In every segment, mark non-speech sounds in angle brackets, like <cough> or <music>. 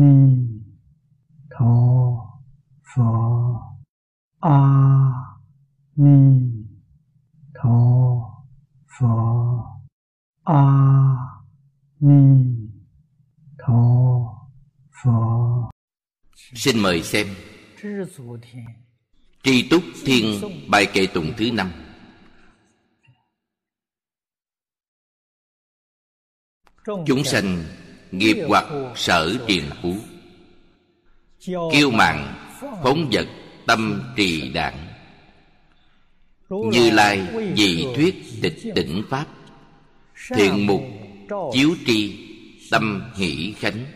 ni tho pho. A ni tho pho. A ni tho pho. Xin mời xem. Tri túc thiên bài kệ tùng thứ năm. Chúng sanh nghiệp hoặc sở triền phú. Kiêu mạn, phóng vật, tâm trì đảng. Như lai dị thuyết tịch tỉnh pháp, thiện mục chiếu tri tâm hỷ khánh.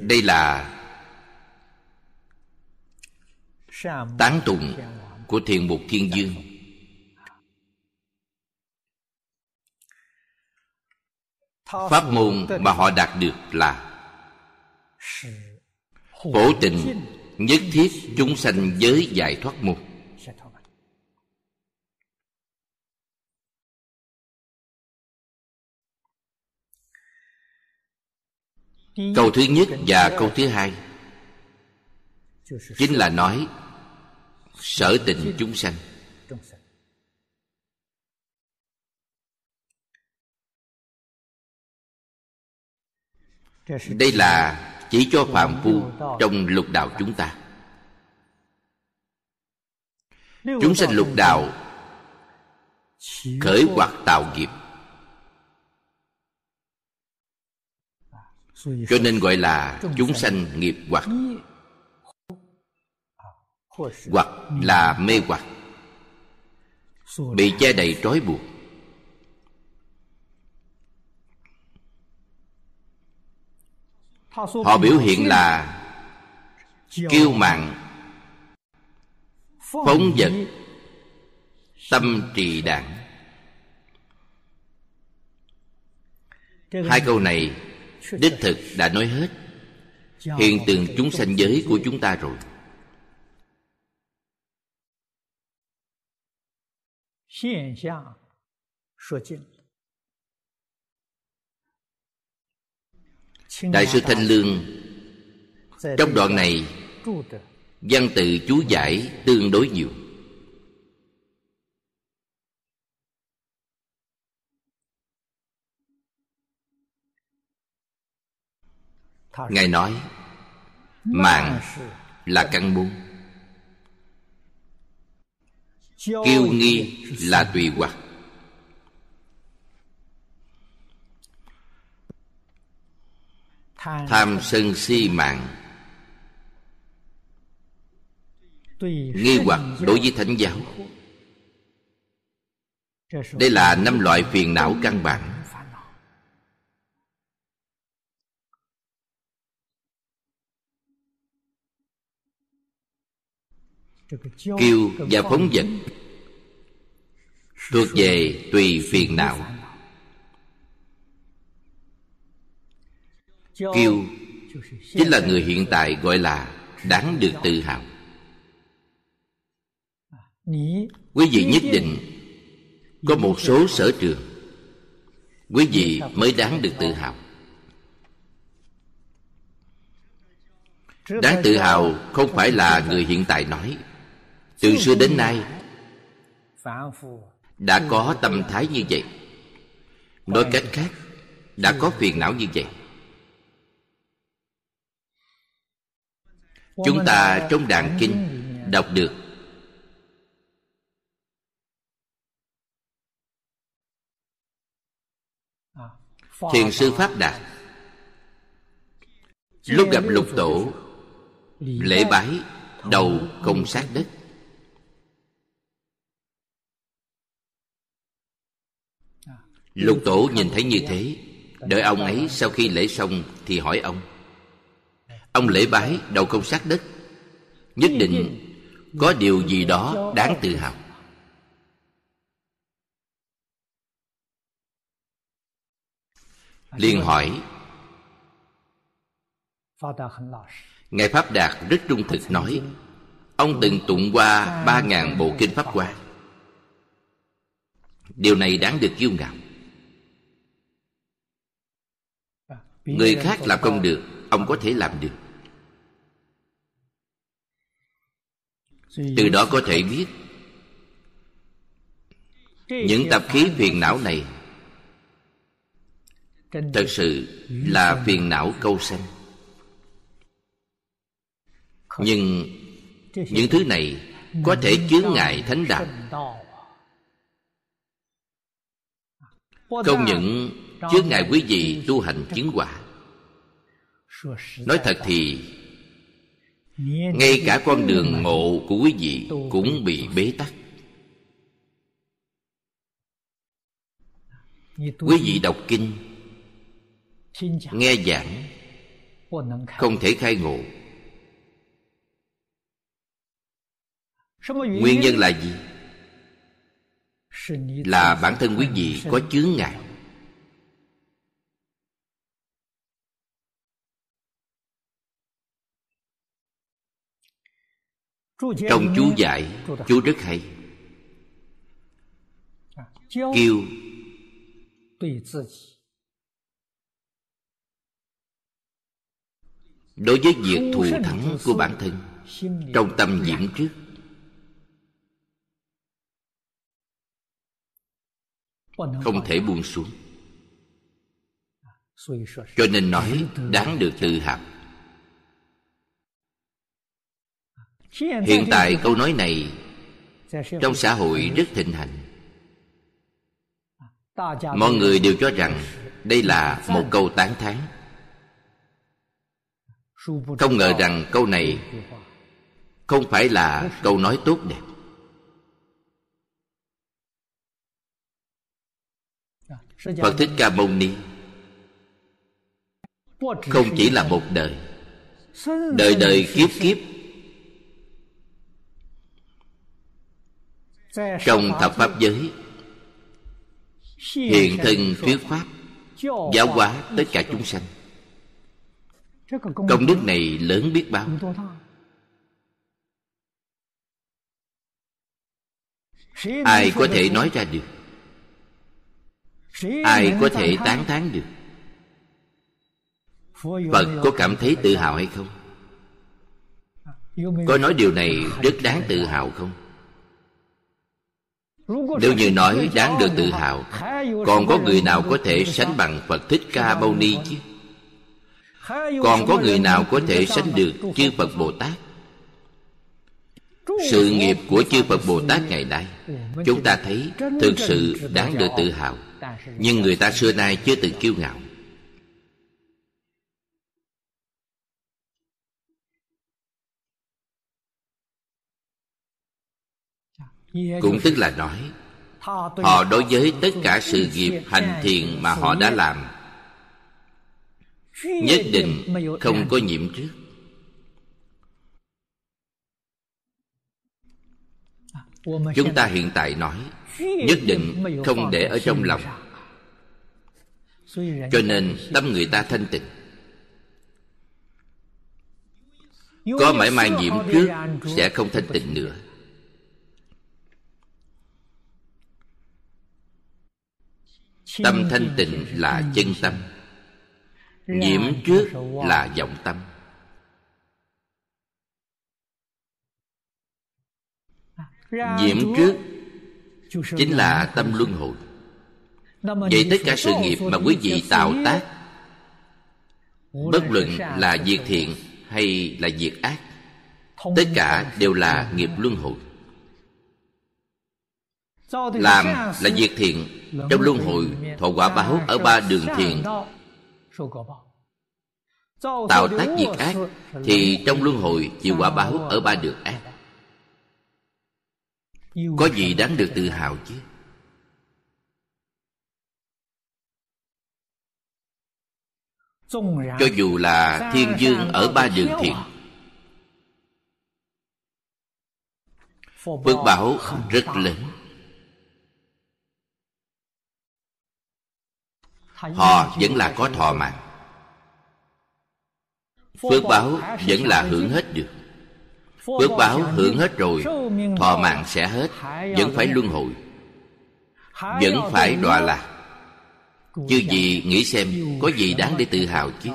Đây là tán tụng của thiền mục thiên dương pháp môn mà họ đạt được là phổ tình nhất thiết chúng sanh giới giải thoát môn. Câu thứ nhất và câu thứ hai chính là nói sở tình chúng sanh. đây là chỉ cho phạm phu trong lục đạo chúng ta. Chúng sanh lục đạo khởi hoặc tạo nghiệp. Cho nên gọi là chúng sanh nghiệp hoặc hoặc là mê hoặc. Bị che đậy trói buộc. Họ biểu hiện là kiêu mạn, phóng vật, tâm trì đảng. Hai câu này, đích thực đã nói hết. Hiện tượng chúng sanh giới của chúng ta rồi. hiện象说尽 đại sư thanh lương trong đoạn này văn tự chú giải tương đối nhiều ngài nói mạng là căn môn kiêu nghi là tùy hoặc. Tham sân si mạng. Nghi hoặc đối với thánh giáo. đây là năm loại phiền não căn bản kiêu và phóng vật. thuộc về tùy phiền não. Kiêu chính là người hiện tại gọi là đáng được tự hào. Quý vị nhất định có một số sở trường. Quý vị mới đáng được tự hào. Đáng tự hào không phải là người hiện tại nói từ xưa đến nay, đã có tâm thái như vậy. Nói cách khác, đã có phiền não như vậy. Chúng ta trong đàn kinh đọc được, thiền sư pháp đạt, lúc gặp lục tổ, lễ bái đầu công sát đất. Lục tổ nhìn thấy như thế, đợi ông ấy sau khi lễ xong thì hỏi ông. Ông lễ bái đầu công sát đất, nhất định có điều gì đó đáng tự hào. Liền hỏi, ngài pháp đạt rất trung thực nói, ông từng tụng qua ba ngàn bộ kinh pháp hoa. Điều này đáng được kiêu ngạo. Người khác làm không được ông có thể làm được. Từ đó có thể biết. Những tập khí phiền não này thật sự là phiền não câu sanh. Nhưng những thứ này có thể chướng ngại thánh đạo. không những chướng ngại quý vị tu hành chứng quả. nói thật thì ngay cả con đường ngộ của quý vị cũng bị bế tắc. quý vị đọc kinh nghe giảng không thể khai ngộ. Nguyên nhân là gì? Là bản thân quý vị có chướng ngại trong chú giải chú rất hay. Kêu đối với việc thù thắng của bản thân trong tâm nhiễm trước. Không thể buông xuống. Cho nên nói đáng được tự hào hiện tại câu nói này trong xã hội rất thịnh hành. Mọi người đều cho rằng đây là một câu tán thán. Không ngờ rằng câu này không phải là câu nói tốt đẹp. Phật thích ca mâu ni không chỉ là một đời. Đời đời kiếp kiếp trong thập pháp giới hiện thân thuyết pháp giáo hóa tất cả chúng sanh. Công đức này lớn biết bao. Ai có thể nói ra được? Ai có thể tán thán được? Phật có cảm thấy tự hào hay không? Có nói điều này rất đáng tự hào không nếu như nói đáng được tự hào, còn có người nào có thể sánh bằng phật thích ca mâu ni chứ? Còn có người nào có thể sánh được chư phật bồ tát? Sự nghiệp của chư phật bồ tát ngày nay, chúng ta thấy thực sự đáng được tự hào. Nhưng người ta xưa nay chưa từng kiêu ngạo. Cũng tức là nói, họ đối với tất cả sự nghiệp hành thiện mà họ đã làm, nhất định không có nhiễm trước. Chúng ta hiện tại nói, nhất định không để ở trong lòng. Cho nên tâm người ta thanh tịnh. Có mãi mai nhiễm trước sẽ không thanh tịnh nữa. Tâm thanh tịnh là chân tâm. Nhiễm trước là vọng tâm. Nhiễm trước chính là tâm luân hồi. Vậy tất cả sự nghiệp mà quý vị tạo tác bất luận là việc thiện hay là việc ác tất cả đều là nghiệp luân hồi làm là việc thiện trong luân hồi thọ quả báo ở ba đường thiện tạo tác việc ác thì trong luân hồi chịu quả báo ở ba đường ác. có gì đáng được tự hào chứ? Cho dù là thiên dương ở ba đường thiện phước báo rất lớn họ vẫn là có thọ mạng. Phước báo vẫn là hưởng hết được. Phước báo hưởng hết rồi Thọ mạng sẽ hết Vẫn phải luân hồi. Vẫn phải đọa lạc. Chứ gì nghĩ xem Có gì đáng để tự hào chứ?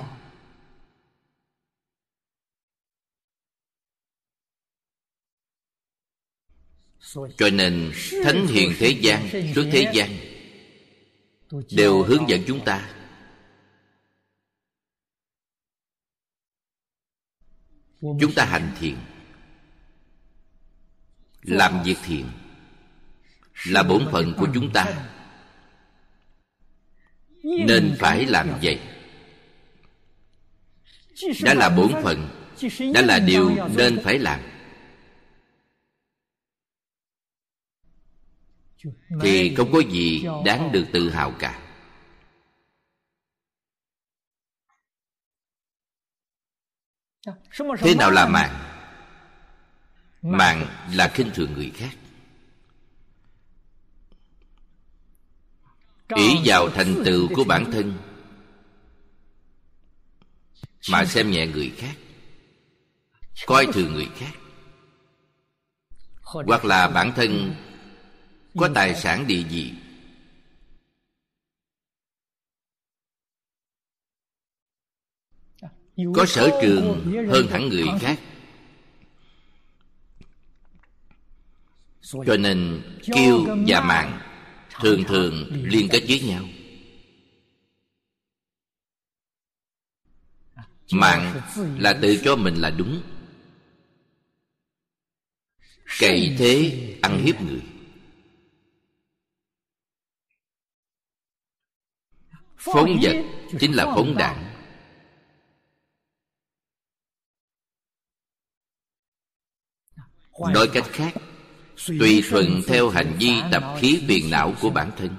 Cho nên Thánh hiền thế gian Suốt thế gian Đều hướng dẫn chúng ta. Chúng ta hành thiện Làm việc thiện Là bổn phận của chúng ta. Nên phải làm vậy. Đã là bổn phận Đã là điều nên phải làm thì không có gì đáng được tự hào cả. Thế nào là mạng? Mạng. Là khinh thường người khác. Ý vào thành tựu của bản thân. Mà xem nhẹ người khác. Coi thường người khác. Hoặc là bản thân có tài sản địa vị. Có sở trường hơn hẳn người khác. Cho nên kiêu và mạng thường thường liên kết với nhau. Mạng là tự cho mình là đúng. Cậy thế ăn hiếp người phóng vật chính là phóng đạn nói cách khác tùy thuận theo hành vi tập khí phiền não của bản thân.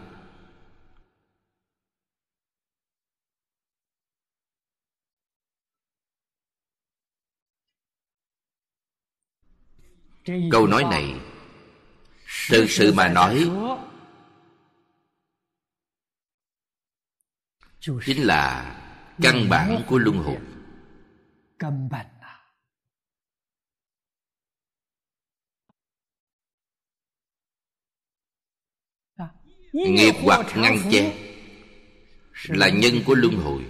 Câu nói này thực sự mà nói chính là căn bản của luân hồi nghiệp hoặc ngăn che là nhân của luân hồi.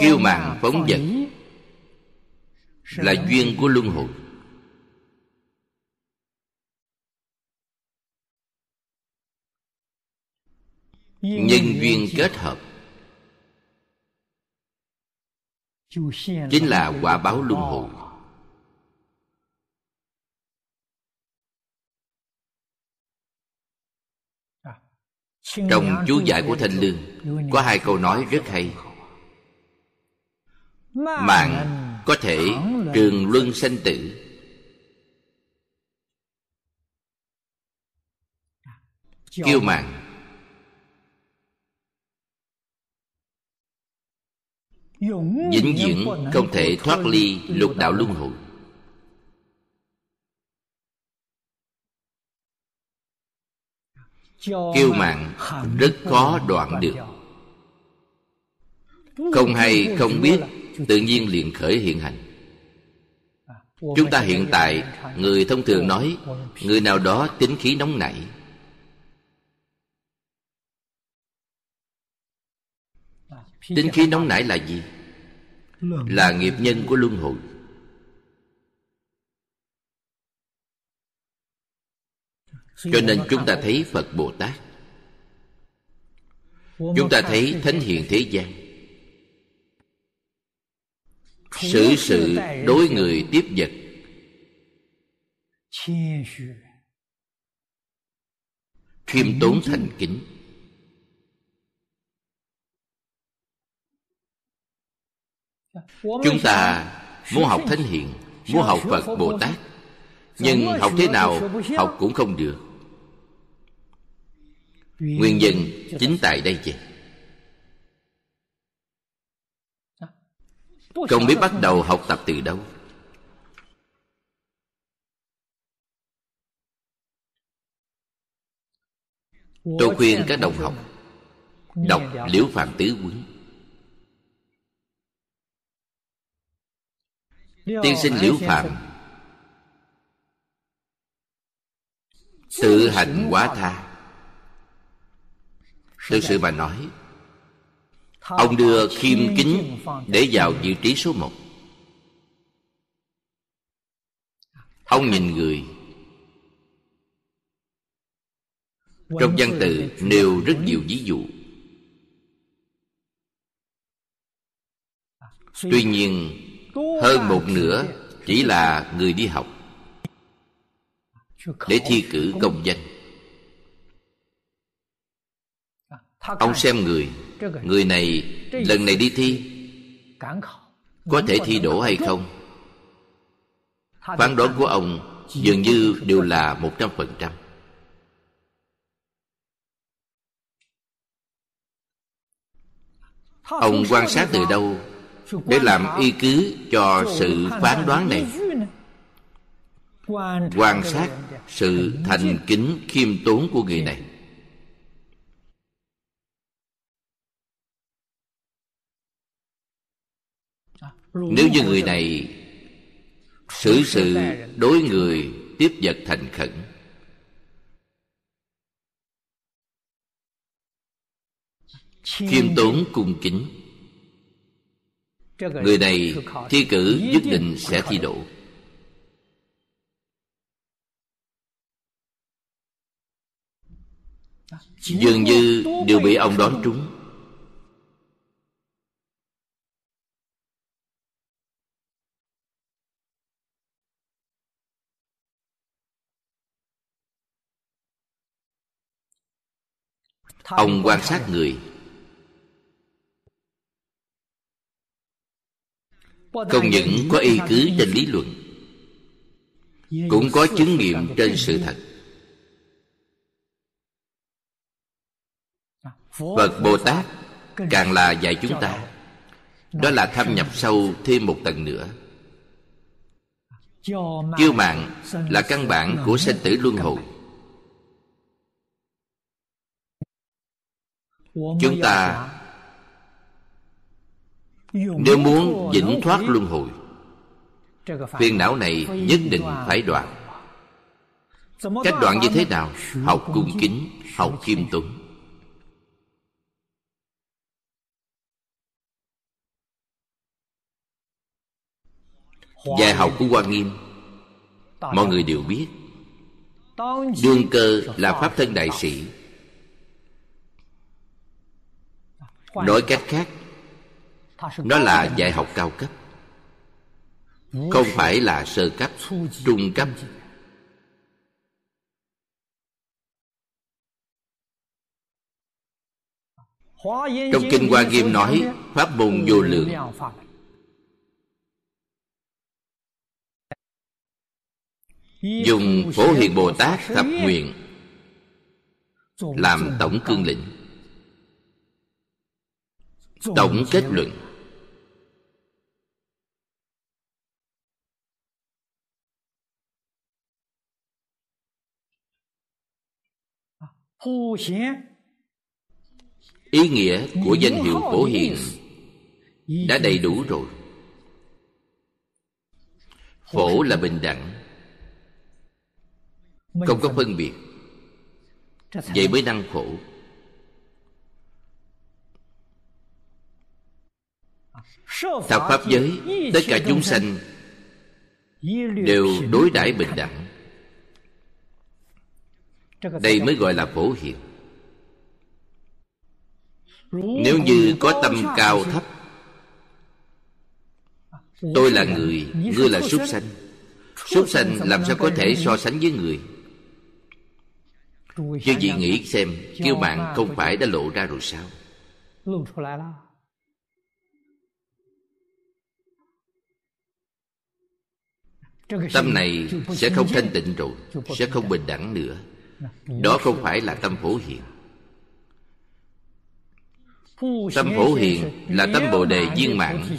Kiêu mạn phóng vật là duyên của luân hồi nhân duyên kết hợp. Chính là quả báo luân hồi. Trong chú giải của thanh lương có hai câu nói rất hay. Mạng có thể trường luân sanh tử. Kiêu mạng vĩnh viễn không thể thoát ly lục đạo luân hồi. kiêu mạng rất khó đoạn được. Không hay không biết tự nhiên liền khởi hiện hành. Chúng ta hiện tại người thông thường nói người nào đó tính khí nóng nảy. Tính khí nóng nảy là gì là nghiệp nhân của luân hồi. Cho nên chúng ta thấy phật bồ tát. Chúng ta thấy thánh hiền thế gian. Xử sự đối người tiếp vật. khiêm tốn thành kính chúng ta muốn học thánh hiền muốn học phật bồ tát. Nhưng học thế nào học cũng không được. Nguyên nhân chính tại đây vậy không biết bắt đầu học tập từ đâu. Tôi khuyên các đồng học đọc liễu phạm tứ quấn tiên sinh liễu phạm. tự hành quá tha. Thực sự mà nói ông đưa khiêm kính để vào vị trí số một. Ông nhìn người. Trong văn tự nêu rất nhiều ví dụ. Tuy nhiên hơn một nửa chỉ là người đi học để thi cử công danh. Ông xem người người này lần này đi thi, có thể thi đỗ hay không? Phán đoán của ông dường như đều là một trăm phần trăm. Ông quan sát từ đâu để làm y cứ cho sự phán đoán này. Quan sát sự thành kính khiêm tốn của người này. Nếu như người này xử sự đối người tiếp vật thành khẩn, khiêm tốn, cung kính người này thi cử nhất định sẽ thi đỗ. Dường như đều bị ông đoán trúng. Ông quan sát người không những có y cứ trên lý luận cũng có chứng nghiệm trên sự thật. Phật bồ tát càng là dạy chúng ta đó là thâm nhập sâu thêm một tầng nữa. Kiêu mạng là căn bản của sinh tử luân hồi. chúng ta nếu muốn vĩnh thoát luân hồi, phiền não này nhất định phải đoạn. Cách đoạn như thế nào học cung kính học khiêm tốn. Dạy học của Hoa Nghiêm, Mọi người đều biết, Đương cơ là Pháp thân đại sĩ. Nói cách khác nó là dạy học cao cấp. Không phải là sơ cấp, trung cấp. Trong Kinh Hoa Nghiêm nói Pháp môn vô lượng. Dùng Phổ Hiền Bồ Tát thập nguyện. Làm tổng cương lĩnh. Tổng kết luận Ý nghĩa của danh hiệu Phổ Hiền Đã đầy đủ rồi. Phổ là bình đẳng Không có phân biệt. Vậy mới năng khổ. Theo Pháp giới Tất cả chúng sanh Đều đối đãi bình đẳng Đây mới gọi là phổ hiền. Nếu như có tâm cao thấp Tôi là người Ngươi là súc sanh. Súc sanh làm sao có thể so sánh với người? Chứ vị nghĩ xem Kiêu mạng không phải đã lộ ra rồi sao? Tâm này sẽ không thanh tịnh rồi Sẽ không bình đẳng nữa đó không phải là tâm phổ hiền. Tâm phổ hiền là tâm Bồ Đề viên mạng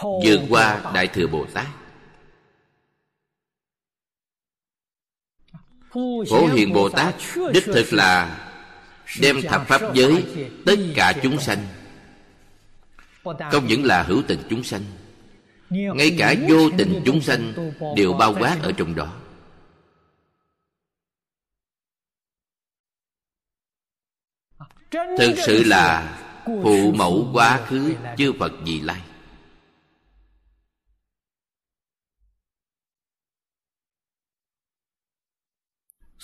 vượt qua đại thừa bồ tát. Phổ hiền bồ tát đích thực là đem thập pháp giới tất cả chúng sanh, không những là hữu tình chúng sanh ngay cả vô tình chúng sanh đều bao quát ở trong đó. Thực sự là phụ mẫu quá khứ chư phật vị lai.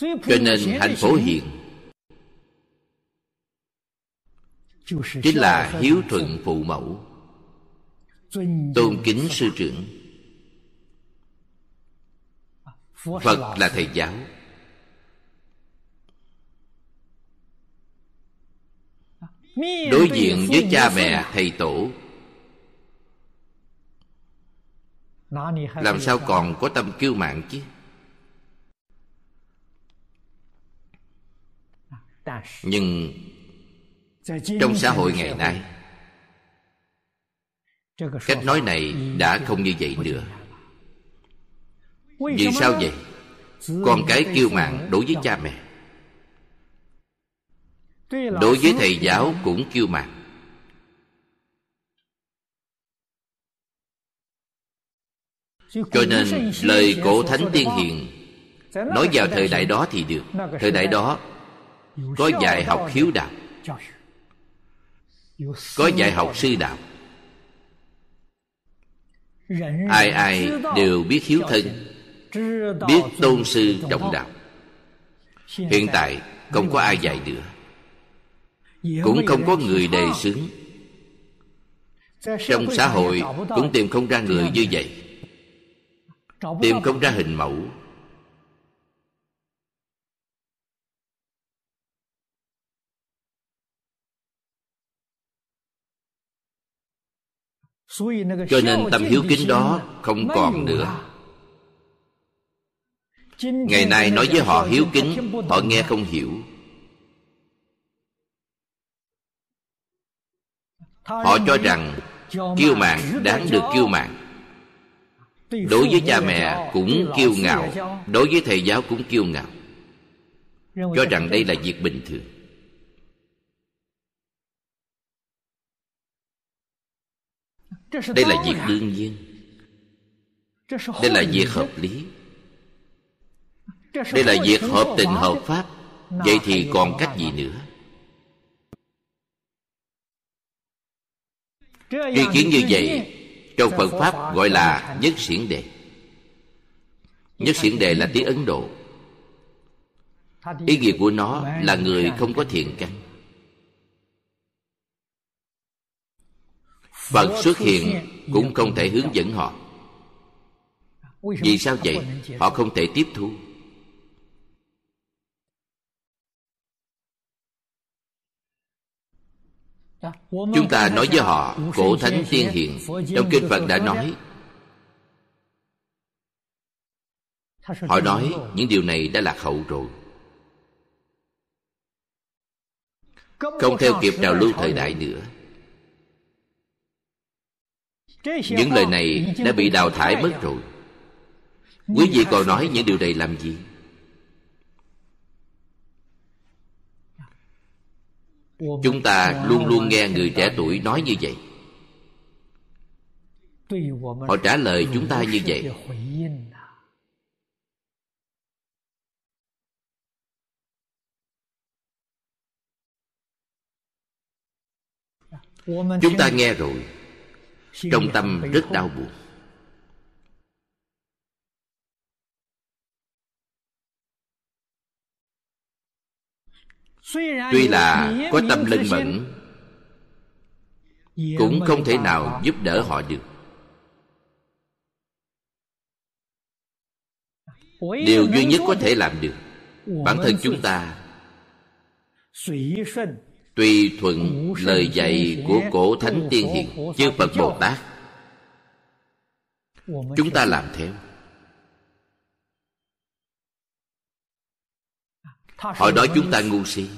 Cho nên hạnh phổ hiện chính là hiếu thuận phụ mẫu tôn kính sư trưởng. phật là thầy giáo. Đối diện với cha mẹ thầy tổ. Làm sao còn có tâm kiêu mạng chứ? Nhưng trong xã hội ngày nay cách nói này đã không như vậy nữa. Vì sao vậy? Con cái kiêu mạn đối với cha mẹ. Đối với thầy giáo cũng kiêu mạn. Cho nên lời cổ thánh tiên hiền, nói vào thời đại đó thì được. Thời đại đó có dạy học hiếu đạo, có dạy học sư đạo ai ai đều biết hiếu thân, biết tôn sư trọng đạo. Hiện tại không có ai dạy nữa, cũng không có người đề xướng. Trong xã hội cũng tìm không ra người như vậy, tìm không ra hình mẫu. Cho nên tâm hiếu kính đó không còn nữa. ngày nay nói với họ hiếu kính họ nghe không hiểu. Họ cho rằng kiêu mạn đáng được kiêu mạn. Đối với cha mẹ cũng kiêu ngạo đối với thầy giáo cũng kiêu ngạo. Cho rằng đây là việc bình thường đây là việc đương nhiên. Đây là việc hợp lý. Đây là việc hợp tình hợp pháp. Vậy thì còn cách gì nữa? Ý kiến như vậy trong phật pháp gọi là nhất xiển đề. Nhất xiển đề là tiếng ấn độ. Ý nghĩa của nó là người không có thiện căn phật xuất hiện cũng không thể hướng dẫn họ. Vì sao vậy? Họ không thể tiếp thu. Chúng ta nói với họ, cổ thánh tiên hiền, trong kinh phật đã nói. Họ nói, những điều này đã lạc hậu rồi. Không theo kịp trào lưu thời đại nữa những lời này đã bị đào thải mất rồi. Quý vị còn nói những điều này làm gì? Chúng ta luôn luôn nghe người trẻ tuổi nói như vậy. Họ trả lời chúng ta như vậy. Chúng ta nghe rồi trong tâm rất đau buồn. Tuy là có tâm linh mẫn cũng không thể nào giúp đỡ họ được. Điều duy nhất có thể làm được bản thân chúng ta tùy thuận lời dạy của cổ thánh tiên hiền, chư phật bồ tát, chúng ta làm theo. Họ nói chúng ta ngu si.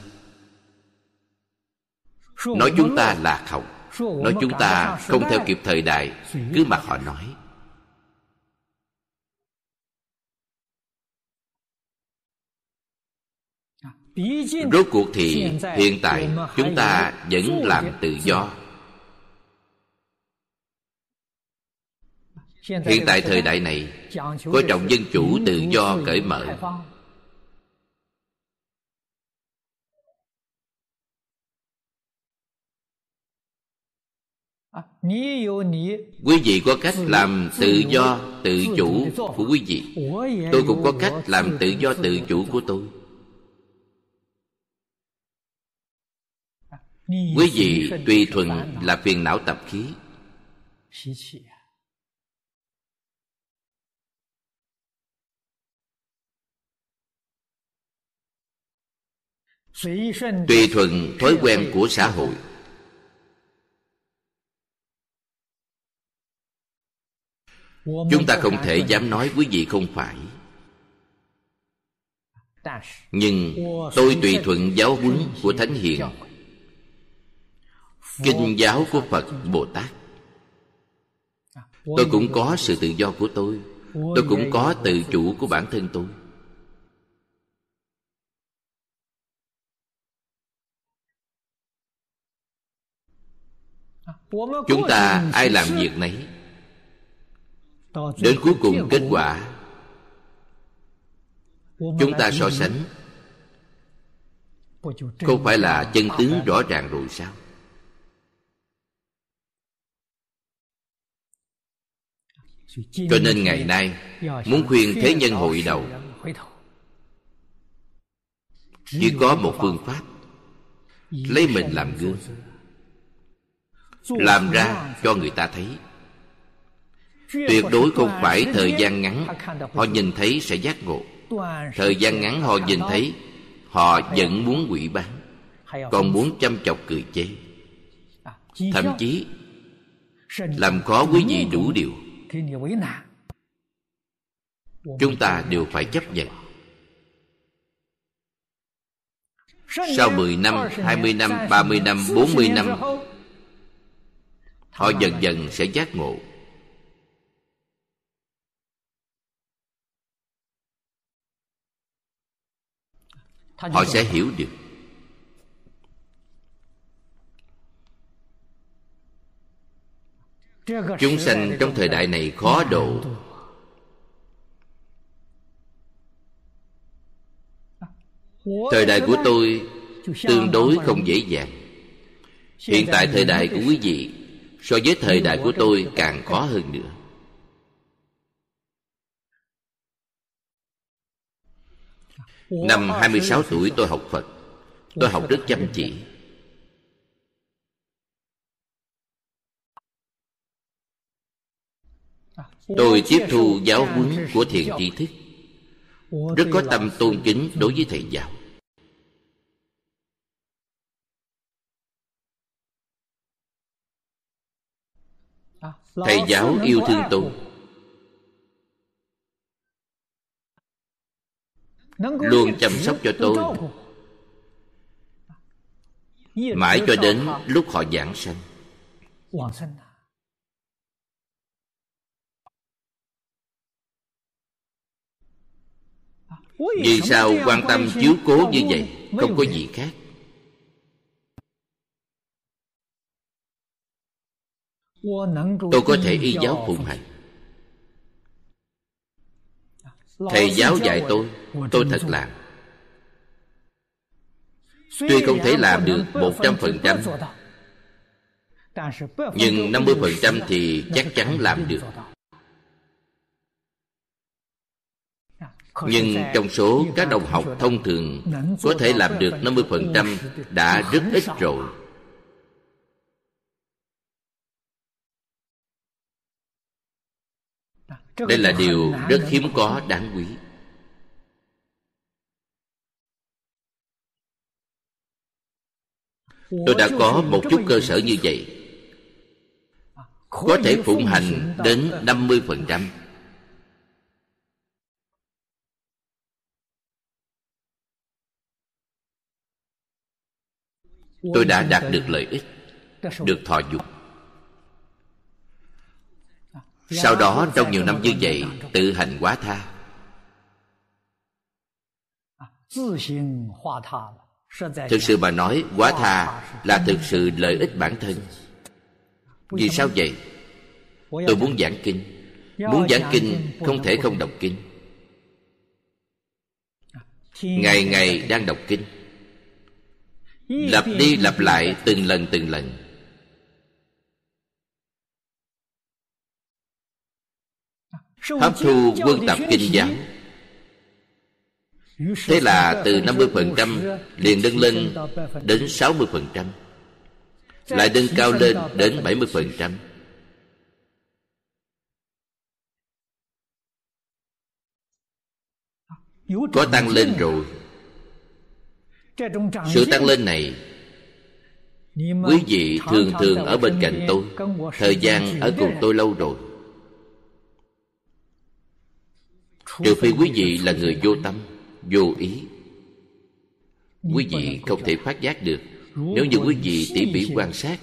Nói chúng ta lạc hậu. Nói chúng ta không theo kịp thời đại, cứ mặc họ nói. Rốt cuộc thì hiện tại chúng ta vẫn làm tự do. Hiện tại thời đại này coi trọng dân chủ tự do cởi mở. Quý vị có cách làm tự do tự chủ của quý vị. Tôi cũng có cách làm tự do tự chủ của tôi quý vị tùy thuận là phiền não tập khí. Tùy thuận thói quen của xã hội. Chúng ta không thể dám nói quý vị không phải. Nhưng tôi tùy thuận giáo huấn của thánh hiền kinh giáo của phật bồ tát. Tôi cũng có sự tự do của tôi. Tôi cũng có tự chủ của bản thân tôi. Chúng ta ai làm việc nấy. Đến cuối cùng kết quả, chúng ta so sánh. Không phải là chân tướng rõ ràng rồi sao? Cho nên ngày nay muốn khuyên thế nhân hội đầu. chỉ có một phương pháp lấy mình làm gương. làm ra cho người ta thấy. Tuyệt đối không phải thời gian ngắn họ nhìn thấy sẽ giác ngộ. thời gian ngắn họ nhìn thấy họ vẫn muốn quỷ bán còn muốn chăm chọc cười chê. Thậm chí làm khó quý vị đủ điều chúng ta đều phải chấp nhận. Sau 10 năm, 20 năm, 30 năm, 40 năm Họ dần dần sẽ giác ngộ. Họ sẽ hiểu được Chúng sanh trong thời đại này khó độ. Thời đại của tôi tương đối không dễ dàng. Hiện tại thời đại của quý vị So với thời đại của tôi càng khó hơn nữa. Năm 26 tuổi tôi học Phật. Tôi học rất chăm chỉ. Tôi tiếp thu giáo huấn của thiền tri thức. Rất có tâm tôn kính đối với thầy giáo. Thầy giáo yêu thương tôi. Luôn chăm sóc cho tôi. Mãi cho đến lúc họ giảng sanh. Vì sao quan tâm chiếu cố như vậy không có gì khác. Tôi có thể y giáo phụng hành thầy giáo dạy tôi tôi thật làm. Tuy không thể làm được một trăm phần trăm nhưng năm mươi phần trăm thì chắc chắn làm được nhưng trong số các đồng học thông thường có thể làm được năm mươi phần trăm đã rất ít rồi. Đây là điều rất hiếm có đáng quý. Tôi đã có một chút cơ sở như vậy. Có thể phụng hành đến 50%. Tôi đã đạt được lợi ích, được thọ dục. sau đó trong nhiều năm như vậy tự hành quá tha. Thực sự mà nói quá tha là thực sự lợi ích bản thân. Vì sao vậy? Tôi muốn giảng kinh. Muốn giảng kinh không thể không đọc kinh. Ngày ngày đang đọc kinh lặp đi lặp lại từng lần từng lần. Hấp thu quân tập kinh giáo Thế là từ 50% liền nâng lên đến 60% Lại nâng cao lên đến 70% Có tăng lên rồi. Sự tăng lên này Quý vị thường thường ở bên cạnh tôi. Thời gian ở cùng tôi lâu rồi. Trừ phi quý vị là người vô tâm Vô ý. Quý vị không thể phát giác được. Nếu như quý vị tỉ mỉ quan sát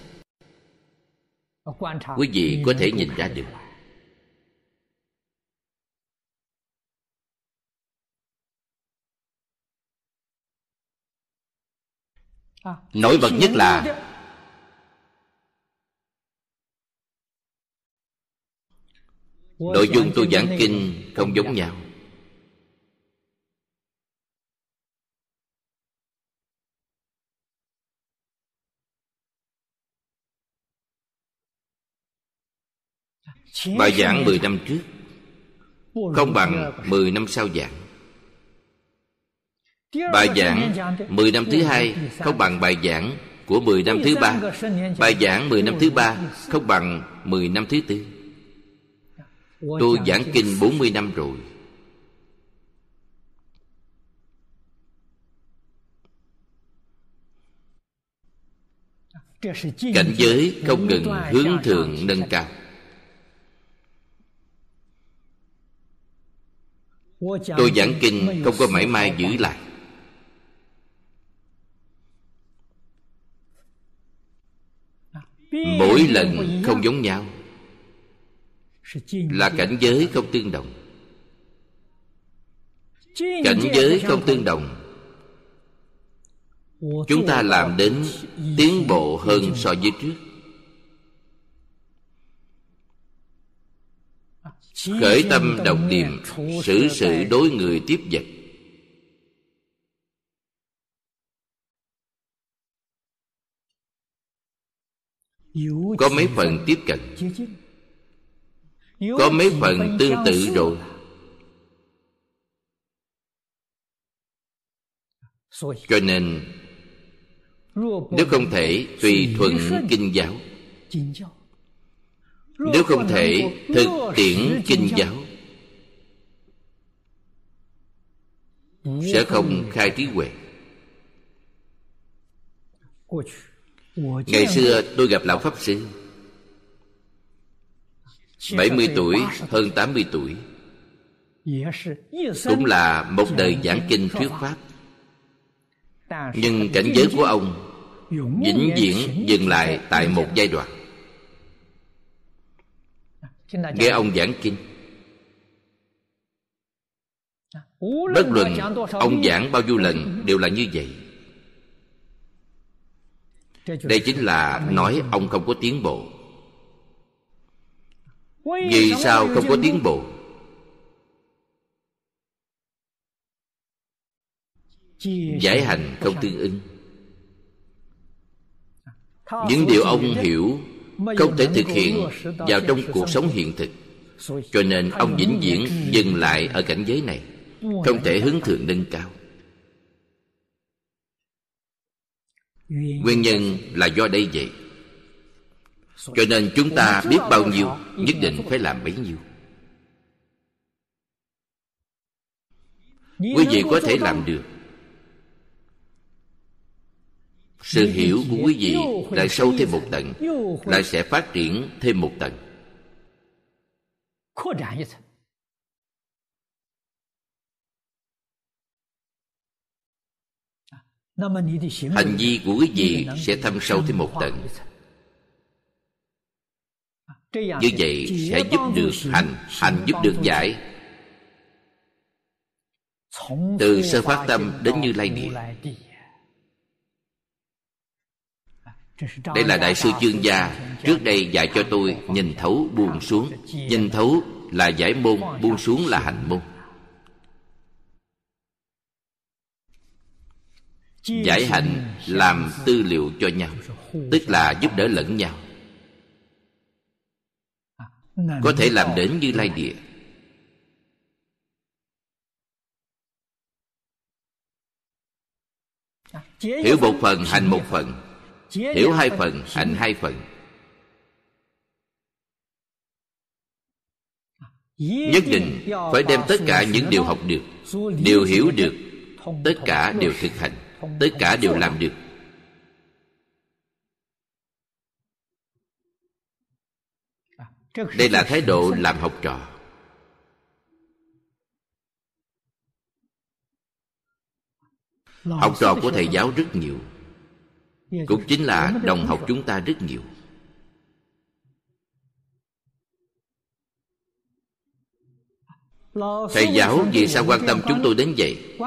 Quý vị có thể nhìn ra được Nổi bật nhất là Nội dung tôi giảng kinh không giống nhau. Bài giảng 10 năm trước, Không bằng 10 năm sau giảng. Bài giảng 10 năm thứ hai Không bằng bài giảng của 10 năm thứ ba. Bài giảng 10 năm thứ ba Không bằng 10 năm thứ tư. Tôi giảng kinh 40 năm rồi. Cảnh giới không ngừng hướng thượng nâng cao. Tôi giảng kinh không có mãi mai giữ lại. Mỗi lần không giống nhau, Là cảnh giới không tương đồng. Cảnh giới không tương đồng, Chúng ta làm đến tiến bộ hơn so với trước. Khởi tâm đồng niệm, xử sự đối người tiếp vật có mấy phần tiếp cận. Có mấy phần tương tự rồi. Cho nên nếu không thể tùy thuận kinh giáo nếu không thể thực tiễn kinh giáo. sẽ không khai trí huệ ngày xưa tôi gặp lão pháp sư. 70 tuổi hơn 80 tuổi. Cũng là một đời giảng kinh thuyết Pháp. Nhưng cảnh giới của ông Vĩnh viễn dừng lại tại một giai đoạn. Nghe ông giảng kinh. Bất luận ông giảng bao nhiêu lần đều là như vậy đây chính là nói ông không có tiến bộ. Vì sao không có tiến bộ? Giải hành không tương ứng. Những điều ông hiểu không thể thực hiện vào trong cuộc sống hiện thực. Cho nên ông vĩnh viễn dừng lại ở cảnh giới này, không thể hướng thượng nâng cao. Nguyên nhân là do đây vậy. Cho nên chúng ta biết bao nhiêu, nhất định phải làm bấy nhiêu. Quý vị có thể làm được. Sự hiểu của quý vị lại sâu thêm một tầng, lại sẽ phát triển thêm một tầng. Hành vi của quý vị sẽ thâm sâu thêm một tầng. như vậy sẽ giúp được hành hành giúp được giải. Từ sơ phát tâm đến như lai địa đây là đại sư chương gia. trước đây dạy cho tôi nhìn thấu buông xuống. nhìn thấu là giải môn buông xuống là hành môn giải hạnh làm tư liệu cho nhau, tức là giúp đỡ lẫn nhau. Có thể làm đến như lai địa. Hiểu một phần, hành một phần. Hiểu hai phần, hành hai phần. Nhất định phải đem tất cả những điều học được, điều hiểu được, tất cả đều thực hành tất cả đều làm được. đây là <laughs> thái độ <laughs> làm học trò. Học trò của thầy giáo rất nhiều. Cũng chính là đồng học chúng ta rất nhiều. Thầy giáo vì sao quan tâm chúng tôi đến vậy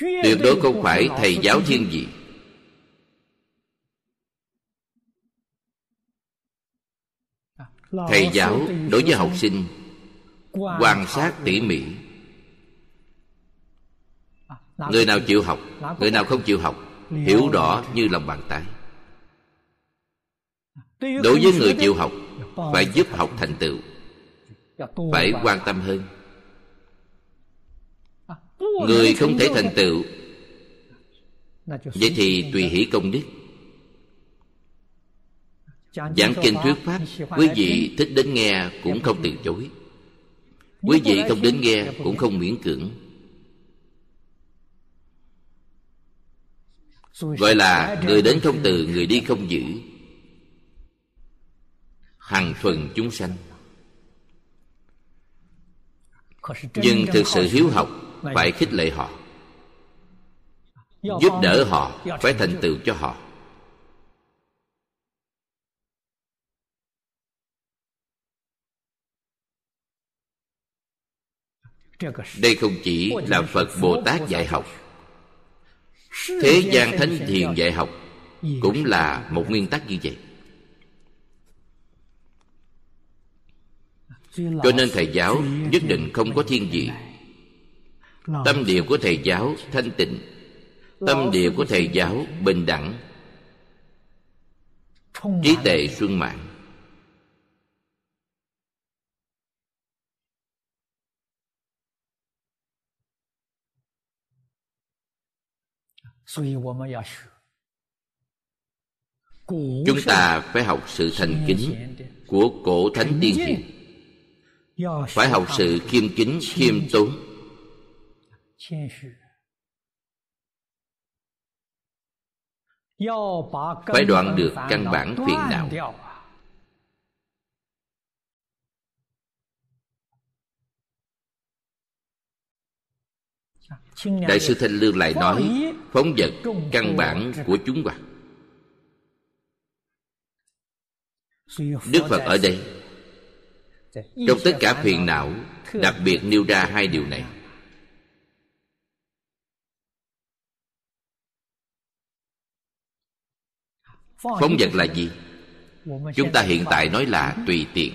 tuyệt đối không phải thầy giáo thiên vị thầy giáo đối với học sinh quan sát tỉ mỉ. Người nào chịu học, người nào không chịu học, hiểu rõ như lòng bàn tay. Đối với người chịu học, phải giúp học thành tựu, phải quan tâm hơn người không thể thành tựu. Vậy thì tùy hỷ công đức. Giảng kinh thuyết pháp quý vị thích đến nghe cũng không từ chối. Quý vị không đến nghe cũng không miễn cưỡng. Gọi là người đến không từ người đi không giữ. Hằng thuần chúng sanh. Nhưng thực sự hiếu học phải khích lệ họ giúp đỡ họ phải thành tựu cho họ. Đây không chỉ là phật bồ tát dạy học. Thế gian thánh thiền dạy học cũng là một nguyên tắc như vậy. Cho nên thầy giáo nhất định không có thiên vị tâm địa của thầy giáo thanh tịnh. Tâm địa của thầy giáo bình đẳng. Trí tệ xuân mạng. Chúng ta phải học sự thành kính của cổ thánh tiên hiền phải học sự khiêm kính khiêm tốn phải đoạn được căn bản phiền não。đại sư thanh lương lại nói phóng vật căn bản của chúng hoạt đức phật ở đây. Trong tất cả phiền não đặc biệt nêu ra hai điều này phóng vật là gì? Chúng ta hiện tại nói là tùy tiện.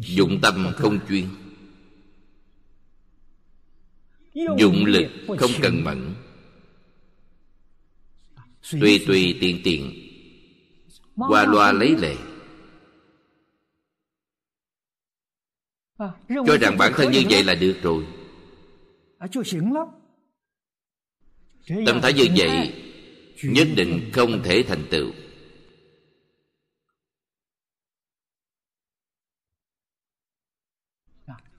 Dụng tâm không chuyên. Dụng lực không cần mẫn tùy tùy tiện tiện qua loa lấy lệ. Cho rằng bản thân như vậy là được rồi. Tâm thái như vậy nhất định không thể thành tựu.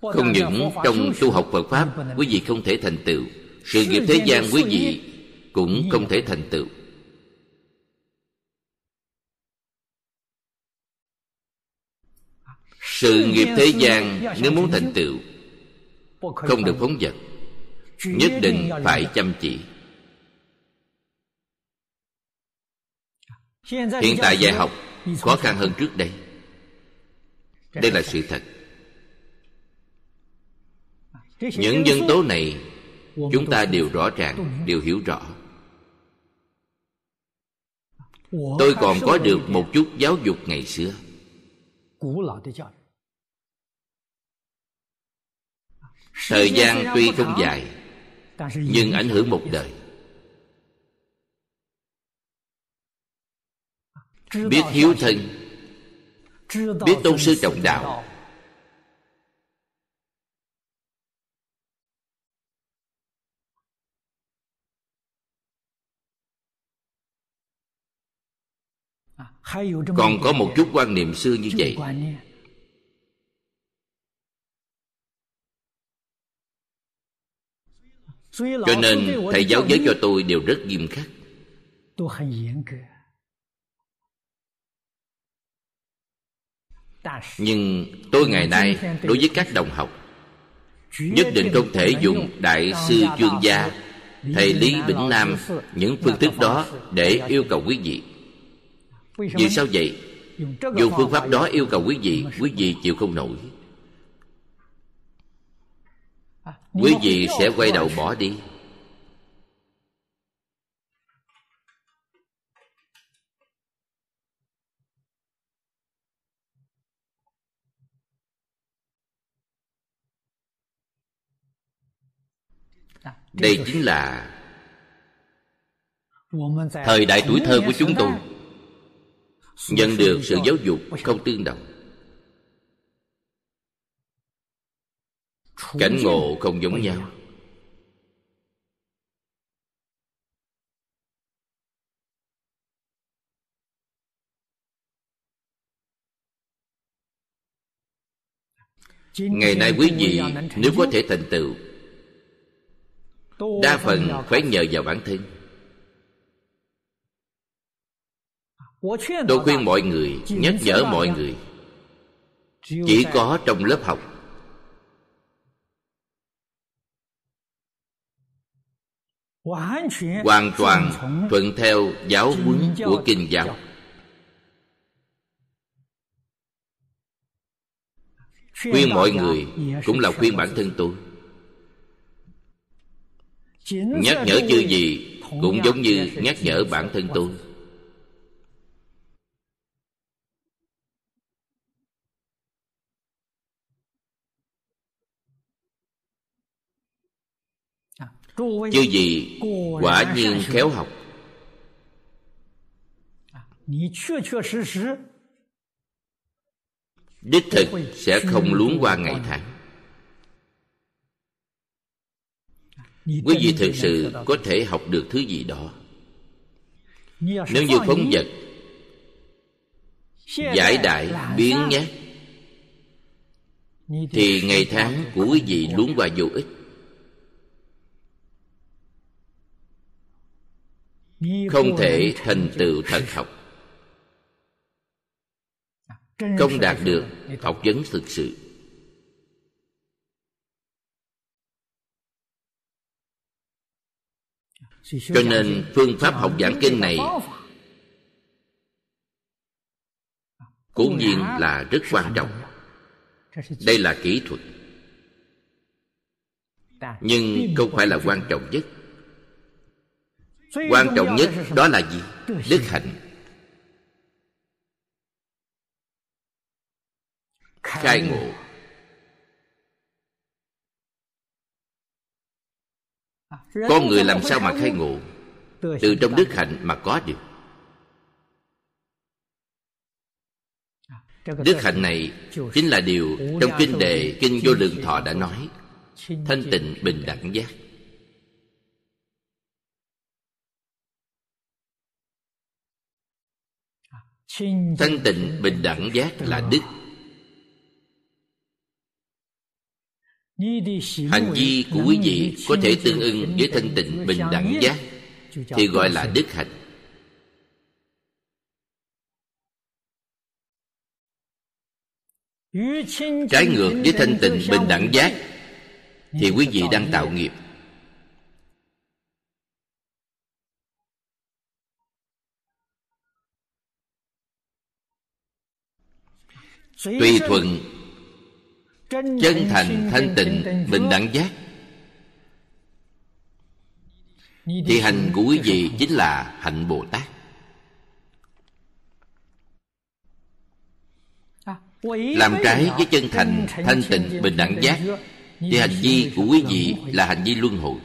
Không những trong tu học phật pháp quý vị không thể thành tựu. Sự nghiệp thế gian quý vị cũng không thể thành tựu sự nghiệp thế gian nếu muốn thành tựu, không được phóng vật, nhất định phải chăm chỉ. Hiện tại dạy học khó khăn hơn trước đây. Đây là sự thật. Những nhân tố này chúng ta đều rõ ràng, đều hiểu rõ. Tôi còn có được một chút giáo dục ngày xưa. Thời gian tuy không dài, nhưng ảnh hưởng một đời. Biết hiếu thân, biết tôn sư trọng đạo. Còn có một chút quan niệm xưa như vậy. Cho nên thầy giáo giới cho tôi đều rất nghiêm khắc. Nhưng tôi ngày nay đối với các đồng học nhất định không thể dùng đại sư chuyên gia thầy lý bỉnh nam những phương thức đó để yêu cầu quý vị. Vì sao vậy? dùng phương pháp đó yêu cầu quý vị quý vị chịu không nổi quý vị sẽ quay đầu bỏ đi. Đây chính là thời đại tuổi thơ của chúng tôi. nhận được sự giáo dục không tương đồng cảnh ngộ không giống nhau. Ngày nay quý vị nếu có thể thành tựu đa phần phải nhờ vào bản thân. Tôi khuyên mọi người nhắc nhở mọi người chỉ có trong lớp học hoàn toàn thuận theo giáo huấn của kinh giáo khuyên mọi người cũng là khuyên bản thân tôi. Nhắc nhở chư gì cũng giống như nhắc nhở bản thân tôi chư gì quả nhiên khéo học. Đích thực sẽ không luống qua ngày tháng. Quý vị thực sự có thể học được thứ gì đó. Nếu như phóng vật giải đại biến nhát thì ngày tháng của quý vị luống qua vô ích không thể thành tựu thật học. không đạt được học vấn thực sự. Cho nên phương pháp học giảng kinh này cố nhiên là rất quan trọng. đây là kỹ thuật. Nhưng không phải là quan trọng nhất quan trọng nhất đó là gì? Đức hạnh. Khai ngộ. Con người làm sao mà khai ngộ? Từ trong đức hạnh mà có được. Đức hạnh này chính là điều trong kinh đề kinh vô lượng thọ đã nói. Thanh tịnh bình đẳng giác. Thanh tịnh, bình đẳng giác là đức hành vi của quý vị có thể tương ưng với thanh tịnh, bình đẳng giác, thì gọi là đức hạnh. Trái ngược với thanh tịnh, bình đẳng giác, thì quý vị đang tạo nghiệp. Tùy thuận chân thành thanh tịnh bình đẳng giác. Thì hành của quý vị chính là hạnh bồ tát làm trái với chân thành thanh tịnh bình đẳng giác thì hành vi của quý vị là hành vi luân hồi.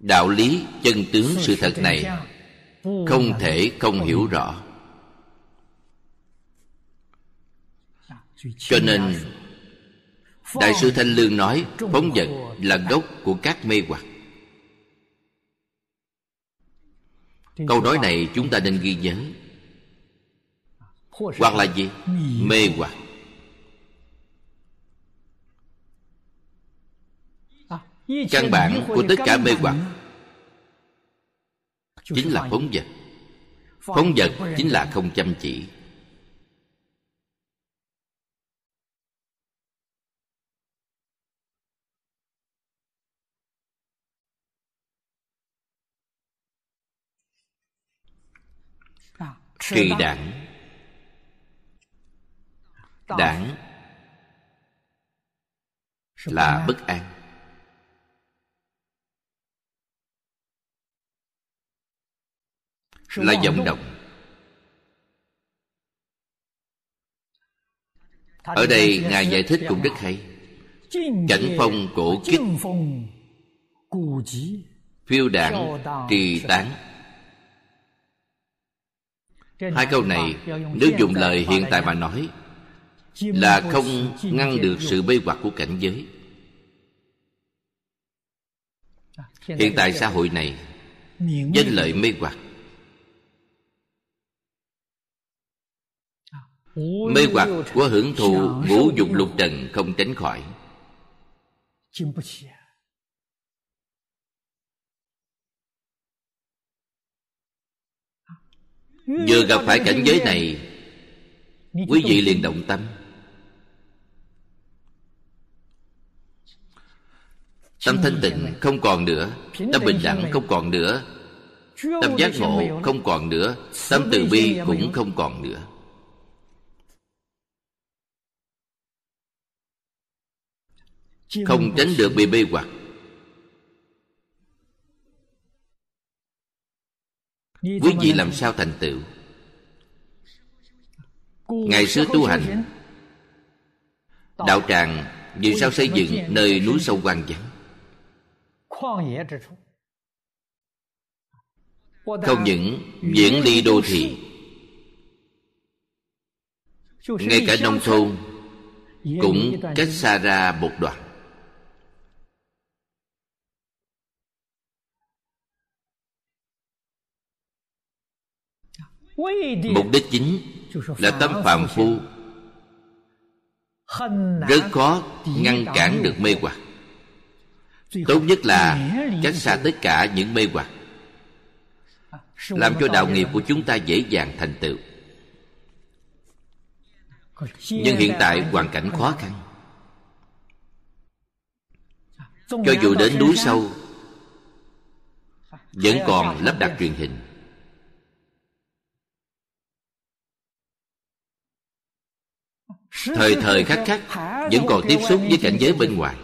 Đạo lý chân tướng sự thật này không thể không hiểu rõ. Cho nên đại sư thanh lương nói phóng vật là gốc của các mê hoặc. Câu nói này chúng ta nên ghi nhớ. Hoặc là gì? Mê hoặc. Căn bản của tất cả mê hoặc chính là phóng vật. phóng vật chính là không chăm chỉ. Trì đẳng đẳng là bất an là vọng động ở đây ngài giải thích cũng rất hay. Cảnh phong cổ kích. phiêu đảng trì tán. Hai câu này nếu dùng lời hiện tại mà nói là không ngăn được sự mê hoặc của cảnh giới. Hiện tại xã hội này danh lợi mê hoặc mê hoặc của hưởng thụ ngũ dục lục trần không tránh khỏi. Vừa gặp phải cảnh giới này quý vị liền động tâm. Tâm thanh tịnh không còn nữa tâm bình đẳng không còn nữa tâm giác ngộ không còn nữa tâm từ bi cũng không còn nữa không tránh được bị mê hoặc. Quý vị làm sao thành tựu? Ngày xưa tu hành đạo tràng vì sao xây dựng nơi núi sâu hoang vắng? Không những viễn ly đô thị ngay cả nông thôn cũng cách xa ra một đoạn mục đích chính là tâm phạm phu. Rất khó ngăn cản được mê hoặc. Tốt nhất là cách xa tất cả những mê hoặc. Làm cho đạo nghiệp của chúng ta dễ dàng thành tựu. Nhưng hiện tại hoàn cảnh khó khăn. Cho dù đến núi sâu vẫn còn lắp đặt truyền hình thời thời khắc khắc, vẫn còn tiếp xúc với cảnh giới bên ngoài.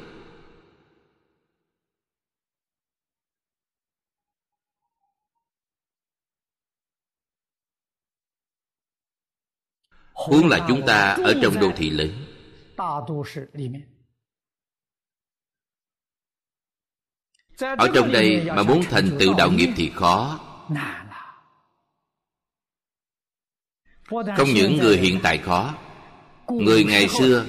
Huống là chúng ta ở trong đô thị lớn. Ở trong đây mà muốn thành tựu đạo nghiệp thì khó. Không những người hiện tại khó người ngày xưa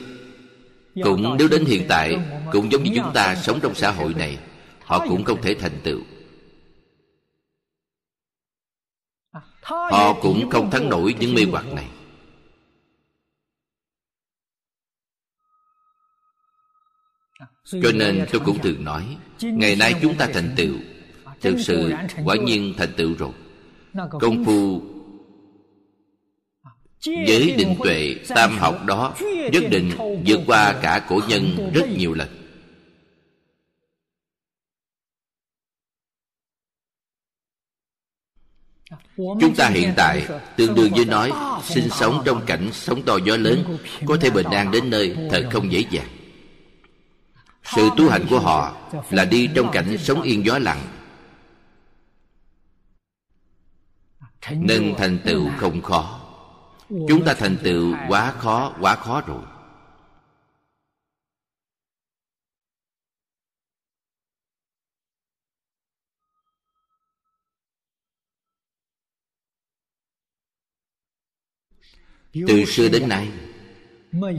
cũng nếu đến hiện tại cũng giống như chúng ta sống trong xã hội này họ cũng không thể thành tựu. Họ cũng không thắng nổi những mê hoặc này. Cho nên tôi cũng thường nói ngày nay chúng ta thành tựu. thực sự quả nhiên thành tựu rồi. Công phu với định tuệ tam học đó nhất định vượt qua cả cổ nhân rất nhiều lần. Chúng ta hiện tại tương đương với nói sinh sống trong cảnh sóng to gió lớn có thể bình an đến nơi thật không dễ dàng. Sự tu hành của họ là đi trong cảnh sống yên gió lặng. Nên thành tựu không khó chúng ta thành tựu quá khó quá khó rồi. Từ xưa đến nay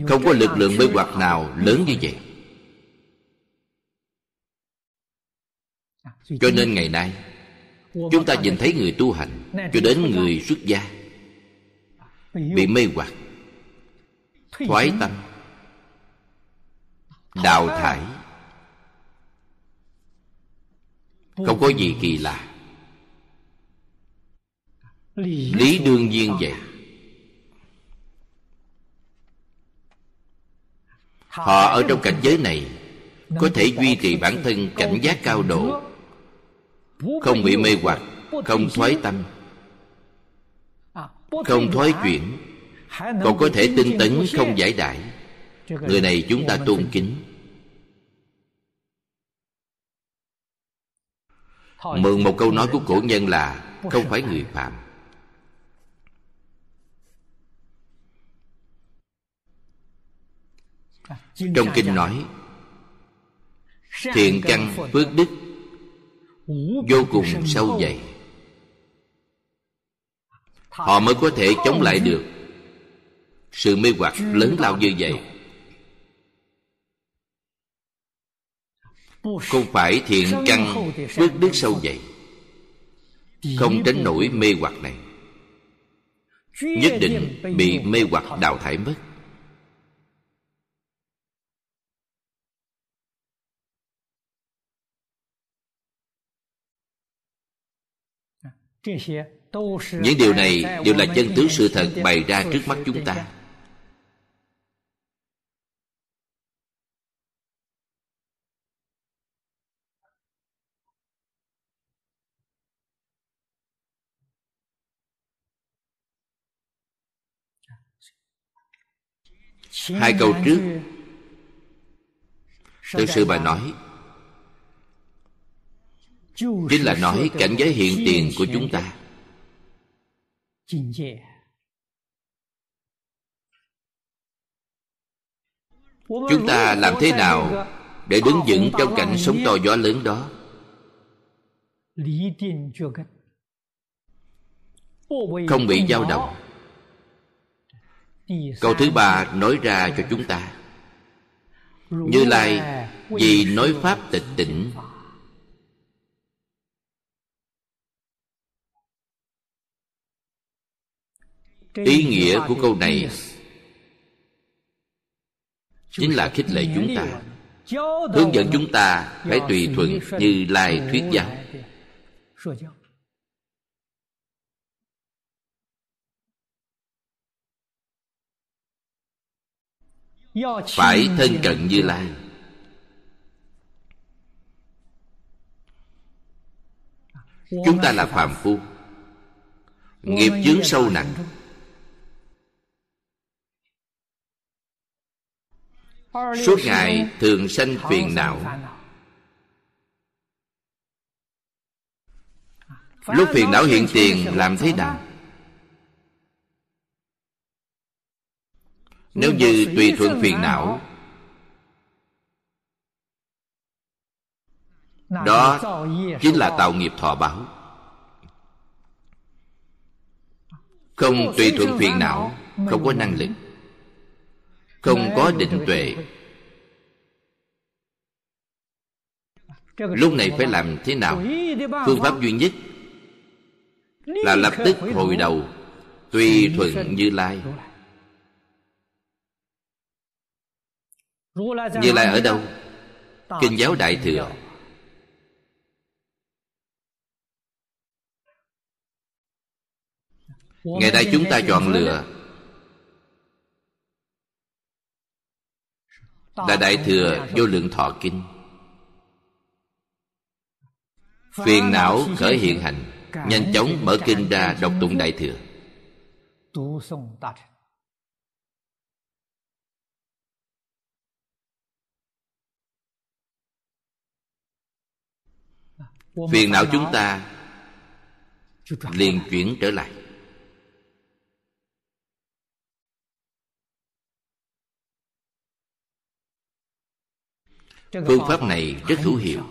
không có lực lượng mê hoặc nào lớn như vậy. cho nên ngày nay chúng ta nhìn thấy người tu hành cho đến người xuất gia bị mê hoặc. Thoái tâm. Đào thải. Không có gì kỳ lạ. Lý đương nhiên vậy. Họ ở trong cảnh giới này có thể duy trì bản thân cảnh giác cao độ. không bị mê hoặc không thoái tâm không thoái chuyển còn có thể tinh tấn không giải đại người này chúng ta tôn kính. Mượn một câu nói của cổ nhân là không phải người phạm. Trong kinh nói, thiện căn phước đức vô cùng sâu dày họ mới có thể chống lại được. Sự mê hoặc lớn lao như vậy không phải thiện căn phước đức sâu dày. Không tránh nổi mê hoặc này. Nhất định bị mê hoặc đào thải mất những điều này đều là chân tướng sự thật bày ra trước mắt chúng ta. Hai câu trước. Thực sự bà nói, chính là nói cảnh giới hiện tiền của chúng ta chúng ta làm thế nào để đứng vững trong cảnh sống to gió lớn đó? Không bị dao động. Câu thứ ba nói ra cho chúng ta. Như lai vì nói pháp tịch tỉnh ý nghĩa của câu này chính là khích lệ chúng ta. Hướng dẫn chúng ta phải tùy thuận như lai thuyết giáo. Phải thân cận như lai. chúng ta là phàm phu nghiệp chướng sâu nặng suốt ngày thường sanh phiền não. lúc phiền não hiện tiền làm thế nào? nếu như tùy thuận phiền não đó chính là tạo nghiệp thọ báo. Không tùy thuận phiền não không có năng lực không có định tuệ. Lúc này phải làm thế nào? Phương pháp duy nhất là lập tức hồi đầu, tùy thuận như lai. Như lai ở đâu? Kinh giáo đại thừa. Ngày nay chúng ta chọn lựa là đại thừa vô lượng thọ kinh phiền não khởi hiện hành nhanh chóng mở kinh ra đọc tụng đại thừa. Phiền não chúng ta liền chuyển trở lại phương pháp này rất hữu hiệu.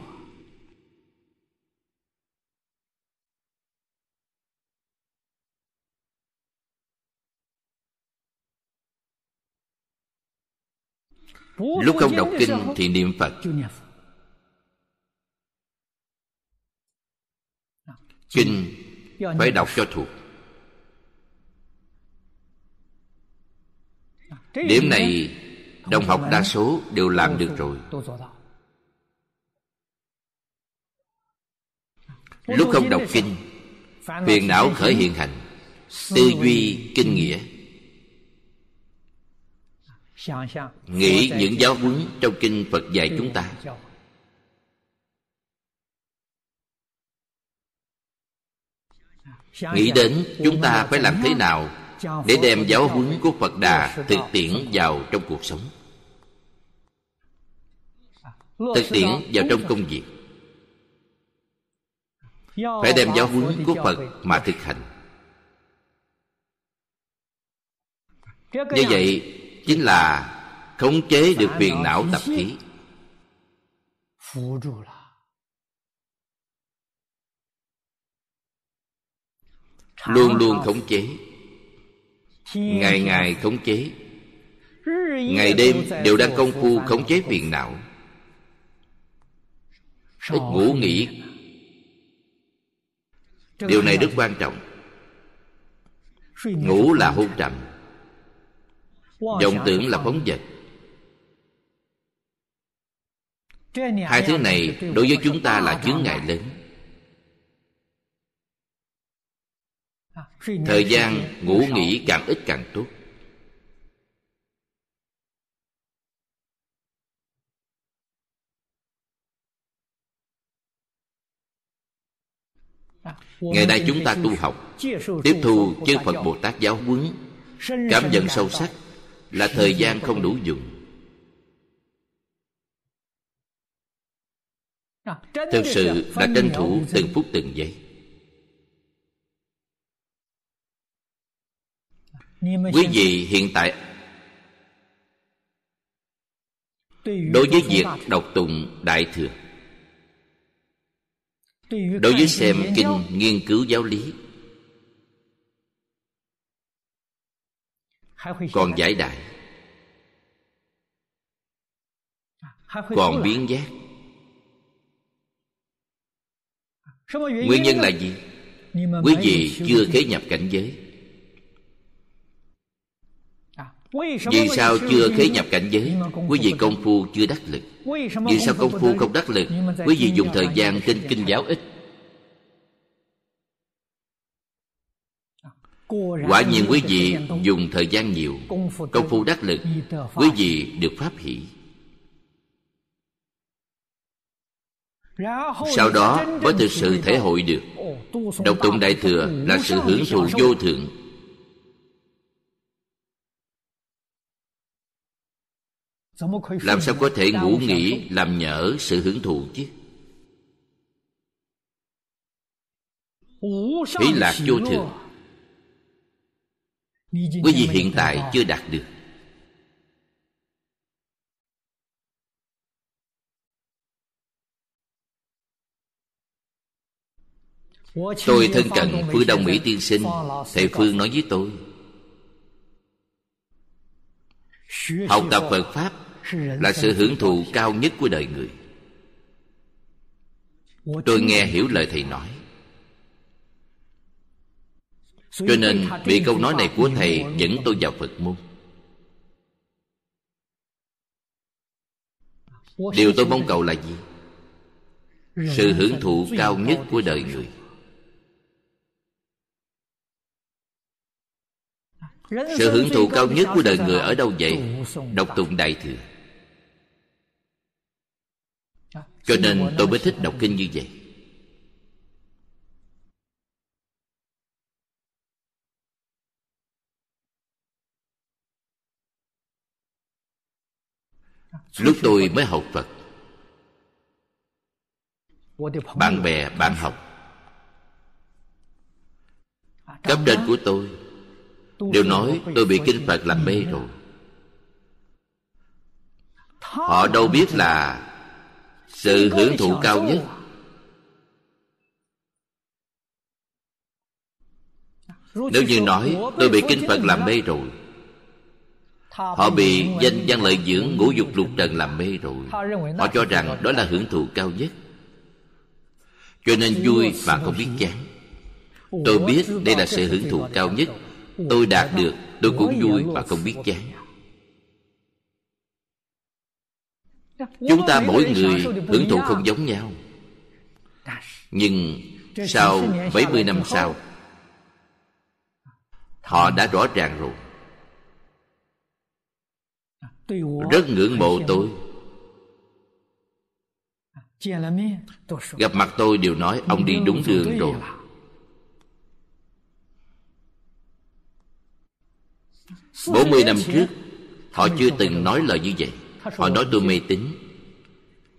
lúc không đọc kinh thì niệm phật. Kinh phải đọc cho thuộc. Điểm này đồng học đa số đều làm được rồi. Lúc không đọc kinh phiền não khởi hiện hành, tư duy kinh nghĩa. Nghĩ những giáo huấn trong kinh phật dạy chúng ta. Nghĩ đến chúng ta phải làm thế nào để đem giáo huấn của phật đà thực tiễn vào trong cuộc sống? Thực tiễn vào trong công việc. Phải đem giáo huấn của phật mà thực hành. Như vậy chính là khống chế được phiền não tập khí. Luôn luôn khống chế. ngày ngày khống chế. Ngày đêm đều đang công phu khống chế phiền não ít ngủ nghỉ điều này rất quan trọng. Ngủ là hôn trầm. Vọng tưởng là phóng vật hai thứ này đối với chúng ta là chướng ngại lớn. Thời gian ngủ nghỉ càng ít càng tốt ngày nay chúng ta tu học, tiếp thu chư phật bồ tát giáo huấn, cảm nhận sâu sắc là thời gian không đủ dùng. Thực sự là tranh thủ từng phút từng giây. Quý vị hiện tại đối với việc đọc tụng đại thừa đối với xem kinh nghiên cứu giáo lý. Còn giải đại còn biến giác. Nguyên nhân là gì? Quý vị chưa khế nhập cảnh giới vì sao chưa khế nhập cảnh giới? quý vị công phu chưa đắc lực. Vì sao công phu không đắc lực? Quý vị dùng thời gian trên kinh giáo ít. Quả nhiên quý vị dùng thời gian nhiều công phu đắc lực quý vị được pháp hỷ. Sau đó mới thực sự thể hội được. Đọc tụng đại thừa là sự hưởng thụ vô thượng làm sao có thể ngủ nghỉ làm nhỡ sự hưởng thụ chứ? Hỷ lạc vô thường. quý vị hiện tại chưa đạt được. Tôi thân cận phương đông mỹ tiên sinh thầy phương nói với tôi. Học tập phật pháp là sự hưởng thụ cao nhất của đời người. Tôi nghe hiểu lời thầy nói. Cho nên bị câu nói này của thầy dẫn tôi vào phật môn. Điều tôi mong cầu là gì? Sự hưởng thụ cao nhất của đời người. Sự hưởng thụ cao nhất của đời người ở đâu vậy? Đọc tụng đại thừa cho nên tôi mới thích đọc kinh như vậy. Lúc tôi mới học phật, bạn bè, bạn học. Cấp trên của tôi đều nói tôi bị kinh phật làm mê rồi. Họ đâu biết là sự hưởng thụ cao nhất. Nếu như nói tôi bị kinh phật làm mê rồi. Họ bị danh văn lợi dưỡng ngũ dục lục trần làm mê rồi. Họ cho rằng đó là hưởng thụ cao nhất. Cho nên vui mà không biết chán. Tôi biết đây là sự hưởng thụ cao nhất. tôi. Đạt được tôi cũng vui mà không biết chán chúng ta mỗi người hưởng thụ không giống nhau. Nhưng sau 70 năm sau Họ đã rõ ràng rồi. Rất ngưỡng mộ tôi. Gặp mặt tôi đều nói Ông đi đúng đường rồi. Bốn mươi năm trước Họ chưa từng nói lời như vậy Họ nói tôi mê tín.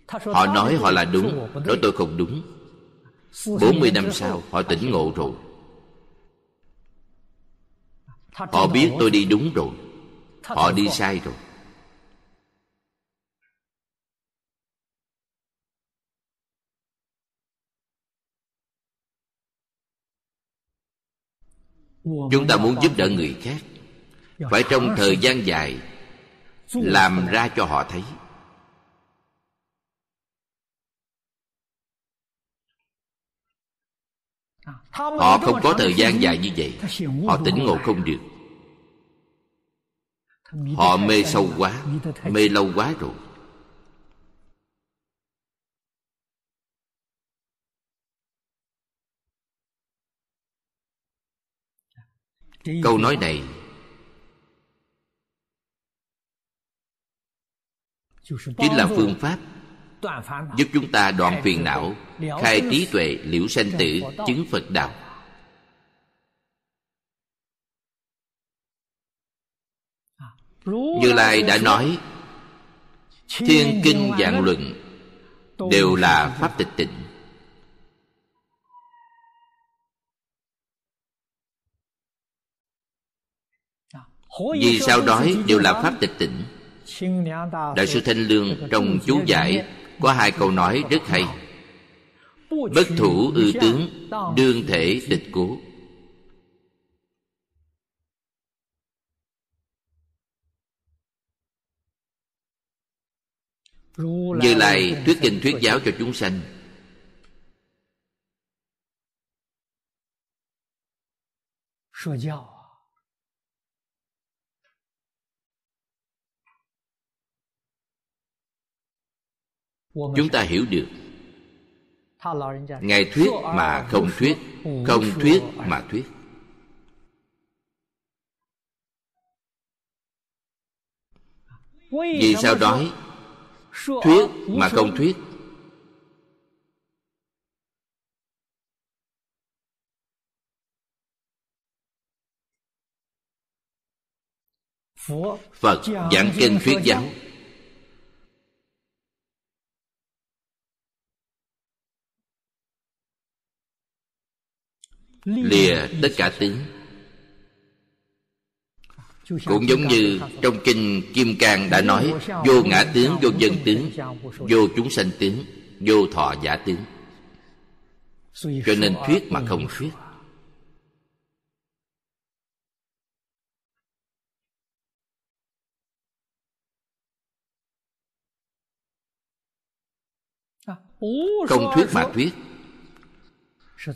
Họ nói họ là đúng, Nói tôi không đúng. Bốn mươi năm sau, Họ tỉnh ngộ rồi. Họ biết tôi đi đúng rồi. Họ đi sai rồi. Chúng ta muốn giúp đỡ người khác. Phải trong thời gian dài làm ra cho họ thấy. Họ không có thời gian dài như vậy. Họ tỉnh ngộ không được. Họ mê sâu quá, Mê lâu quá rồi. Câu nói này Chính là phương pháp giúp chúng ta đoạn phiền não khai trí tuệ liễu sanh tử chứng phật đạo. Như lai đã nói thiên kinh dạng luận đều là pháp tịch tịnh. Vì sao nói đều là pháp tịch tịnh đại sư thanh lương trong chú giải có hai câu nói rất hay. Bất thủ ư tướng đương thể tịch cố. Như lai thuyết kinh thuyết giáo cho chúng sanh chúng ta hiểu được. Ngài thuyết mà không thuyết không thuyết mà thuyết. Vì sao nói thuyết mà không thuyết? Phật giảng kinh thuyết giáo lìa tất cả tướng cũng giống như trong kinh kim cang đã nói, vô ngã tướng, vô dân tướng, vô chúng sanh tướng, vô thọ giả tướng. Cho nên thuyết mà không thuyết. Không thuyết mà thuyết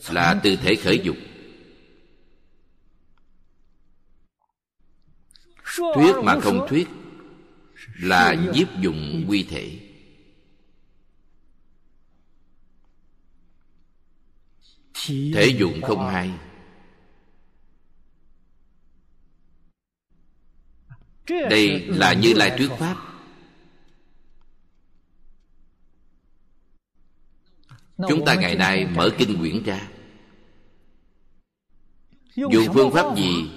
là tư thể khởi dục. Thuyết mà không thuyết là nhiếp dụng quy thể. Thể dụng không hay. Đây là như lai thuyết pháp. Chúng ta ngày nay mở kinh quyển ra. Dùng phương pháp gì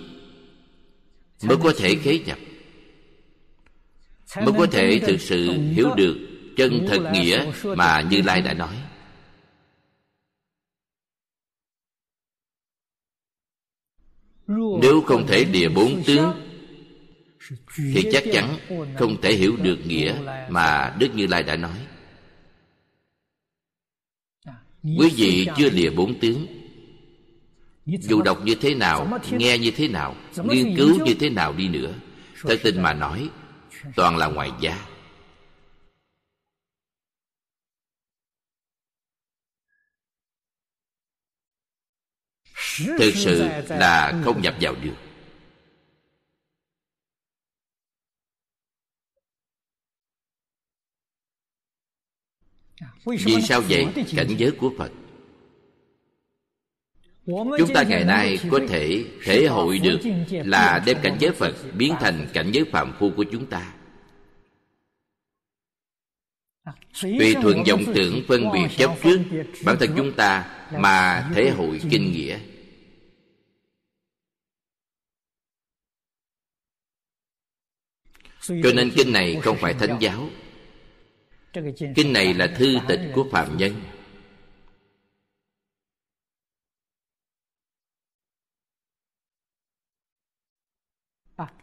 mới có thể khế nhập mới có thể thực sự hiểu được chân thật nghĩa mà như lai đã nói. Nếu không thể lìa bốn tướng thì chắc chắn không thể hiểu được nghĩa mà đức như lai đã nói quý vị chưa lìa bốn tướng dù đọc như thế nào nghe như thế nào nghiên cứu như thế nào đi nữa thật tình mà nói toàn là ngoài giá. Thực sự là không nhập vào được vì sao vậy? cảnh giới của phật. Chúng ta ngày nay có thể thể hội được là đem cảnh giới phật biến thành cảnh giới phạm phu của chúng ta. Tùy thuận vọng tưởng phân biệt chấp trước bản thân chúng ta mà thể hội kinh nghĩa. Cho nên kinh này không phải thánh giáo kinh này là thư tịch của phạm nhân.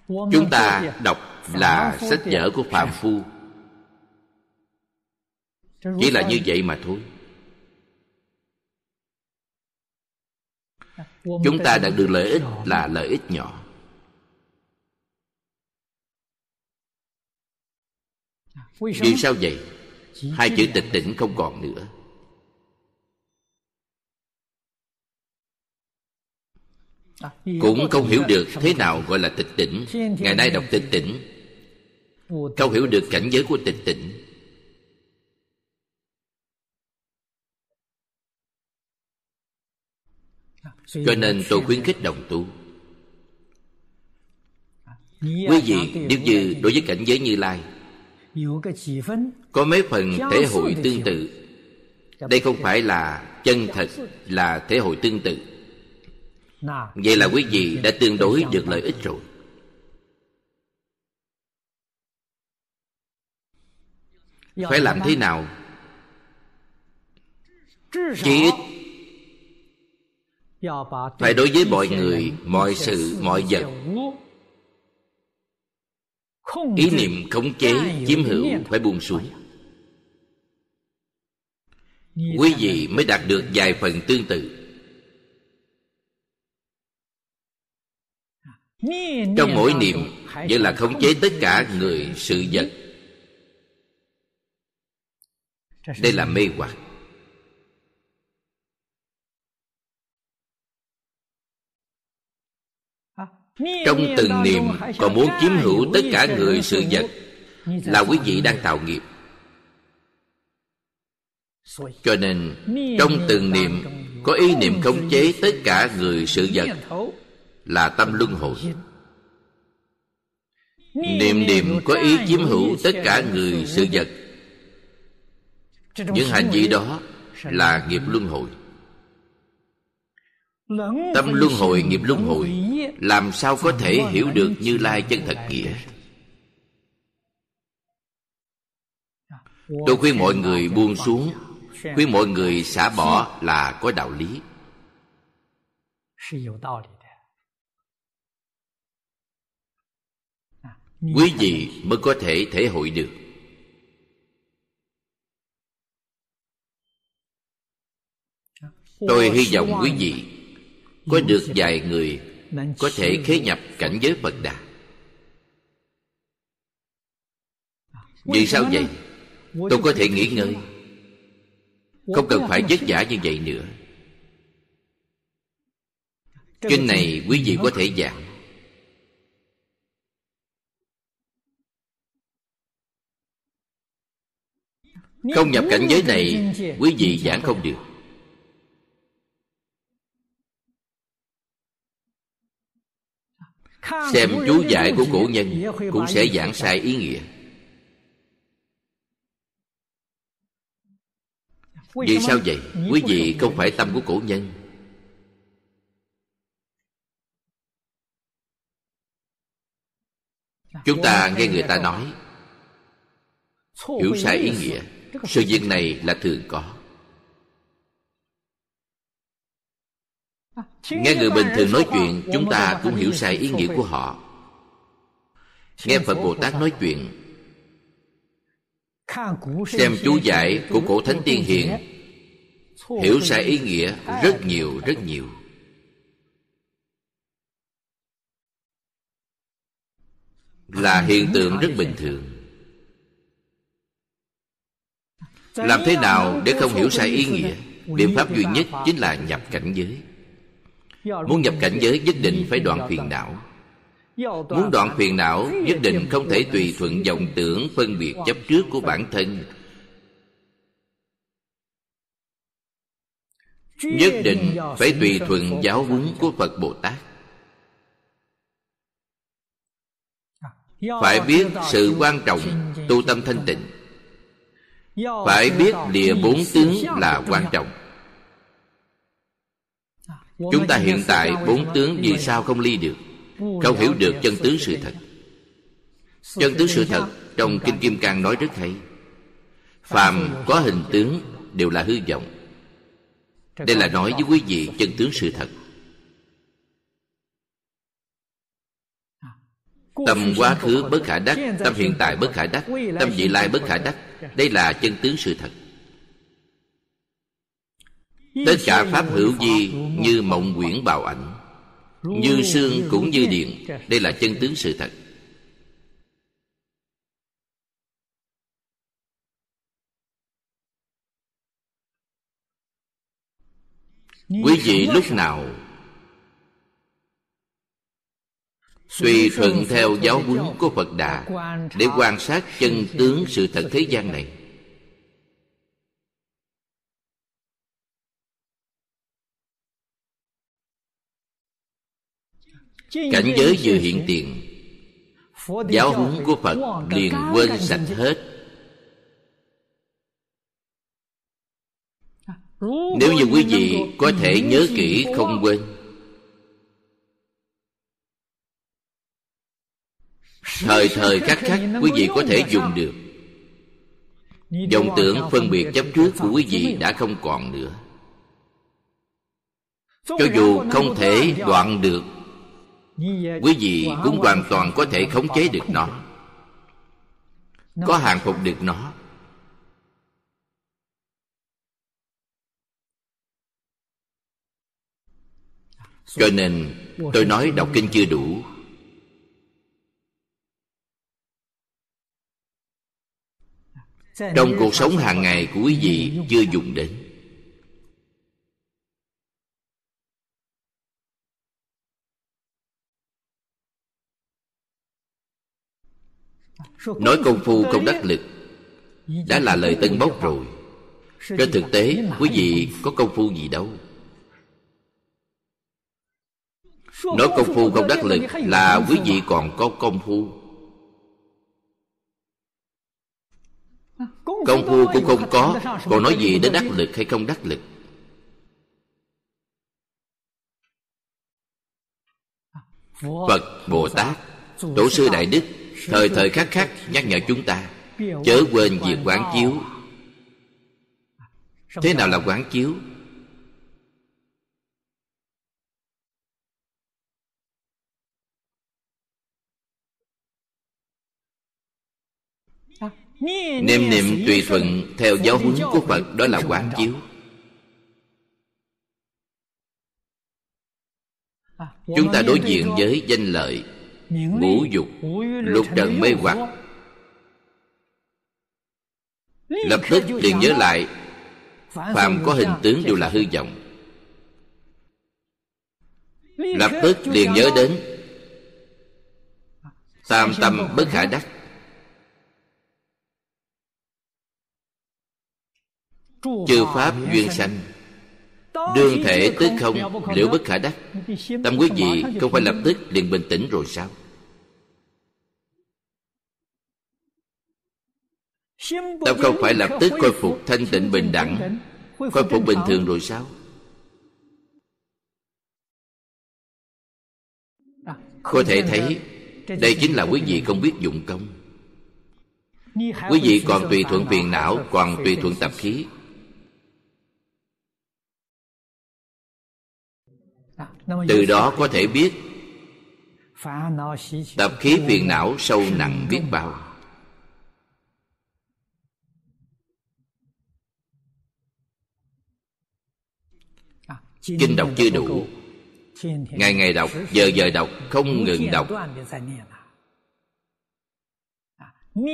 Chúng ta đọc là sách vở của phạm phu. Chỉ là như vậy mà thôi. Chúng ta đạt được lợi ích là lợi ích nhỏ. Vì sao vậy hai chữ tịch tỉnh không còn nữa. Cũng không hiểu được thế nào gọi là tịch tỉnh. Ngày nay đọc tịch tỉnh. Không hiểu được cảnh giới của tịch tỉnh. Cho nên tôi khuyến khích đồng tu. Quý vị, nếu như đối với cảnh giới như lai có mấy phần thể hội tương tự. đây không phải là chân thật là thể hội tương tự. vậy là quý vị đã tương đối được lợi ích rồi. phải làm thế nào? chí ít phải đối với mọi người mọi sự mọi vật ý niệm khống chế chiếm hữu phải buông xuống. Quý vị mới đạt được vài phần tương tự. Trong mỗi niệm vẫn là khống chế tất cả người sự vật. Đây là mê hoặc trong từng niệm còn muốn chiếm hữu tất cả người sự vật là quý vị đang tạo nghiệp. Cho nên, trong từng niệm có ý niệm khống chế tất cả người sự vật là tâm luân hồi. Niệm niệm có ý chiếm hữu tất cả người sự vật. Những hành vi đó là nghiệp luân hồi tâm luân hồi nghiệp luân hồi. làm sao có thể hiểu được như lai chân thật nghĩa tôi khuyên mọi người buông xuống. khuyên mọi người xả bỏ là có đạo lý. Quý vị mới có thể thể hội được. Tôi hy vọng quý vị có được vài người có thể khế nhập cảnh giới phật đà. Vì sao vậy? Tôi có thể nghỉ ngơi. Không cần phải vất vả như vậy nữa. Kinh này quý vị có thể giảng. Không nhập cảnh giới này quý vị giảng không được. Xem chú giải của cổ nhân cũng sẽ giảng sai ý nghĩa. Vì sao vậy? Quý vị không phải tâm của cổ nhân. Chúng ta nghe người ta nói, hiểu sai ý nghĩa. Sự việc này là thường có. Nghe người bình thường nói chuyện chúng ta cũng hiểu sai ý nghĩa của họ. Nghe phật bồ tát nói chuyện xem chú giải của cổ thánh tiên hiền. Hiểu sai ý nghĩa rất nhiều rất nhiều. Là hiện tượng rất bình thường. Làm thế nào để không hiểu sai ý nghĩa? Biện pháp duy nhất chính là nhập cảnh giới muốn nhập cảnh giới nhất định phải đoạn phiền não. Muốn đoạn phiền não, nhất định không thể tùy thuận dòng tưởng phân biệt chấp trước của bản thân. Nhất định phải tùy thuận giáo huấn của phật bồ tát. Phải biết sự quan trọng tu tâm thanh tịnh. Phải biết địa bốn tướng là quan trọng chúng ta hiện tại bốn tướng vì sao không ly được? không hiểu được chân tướng sự thật. Chân tướng sự thật trong kinh kim cang nói rất hay. Phàm có hình tướng đều là hư vọng. Đây là nói với quý vị chân tướng sự thật. Tâm quá khứ bất khả đắc Tâm hiện tại bất khả đắc Tâm vị lai bất khả đắc. Đây là chân tướng sự thật Tất cả Pháp hữu vi Như mộng quyển bào ảnh, Như xương cũng như điện. Đây là chân tướng sự thật. Quý vị lúc nào Suy thuận theo giáo huấn của Phật Đà Để quan sát chân tướng sự thật thế gian này? Cảnh giới vừa hiện tiền. Giáo huấn của Phật liền quên sạch hết. Nếu như quý vị có thể nhớ kỹ không quên. Thời thời khắc khắc quý vị có thể dùng được. Dòng tưởng phân biệt chấp trước của quý vị đã không còn nữa. Cho dù không thể đoạn được Quý vị cũng hoàn toàn có thể khống chế được nó. Có hàng phục được nó. Cho nên tôi nói đọc kinh chưa đủ. Trong cuộc sống hàng ngày của quý vị chưa dùng đến nói công phu không đắc lực đã là lời tân bốc rồi. Trên thực tế quý vị có công phu gì đâu. Nói công phu không đắc lực là quý vị còn có công phu. Công phu cũng không có. còn nói gì đến đắc lực hay không đắc lực? Phật bồ tát tổ sư đại đức thời thời khắc khắc nhắc nhở chúng ta, chớ quên việc quán chiếu. Thế nào là quán chiếu? Niệm niệm tùy thuận theo giáo huấn của Phật, Đó là quán chiếu. Chúng ta đối diện với danh lợi Ngũ dục Lục trần mê hoặc. Lập tức liền nhớ lại Phàm có hình tướng đều là hư vọng. Lập tức liền nhớ đến Tam tâm bất khả đắc. Chư pháp duyên sanh đương thể tức không liễu bất khả đắc tâm quý vị không phải lập tức liền bình tĩnh rồi sao? Tâm không phải lập tức khôi phục thanh tịnh bình đẳng. Khôi phục bình thường rồi sao? Có thể thấy đây chính là quý vị không biết dụng công. Quý vị còn tùy thuận phiền não còn tùy thuận tập khí từ đó có thể biết tập khí phiền não sâu nặng biết bao. Kinh đọc chưa đủ. ngày ngày đọc giờ giờ đọc không ngừng đọc.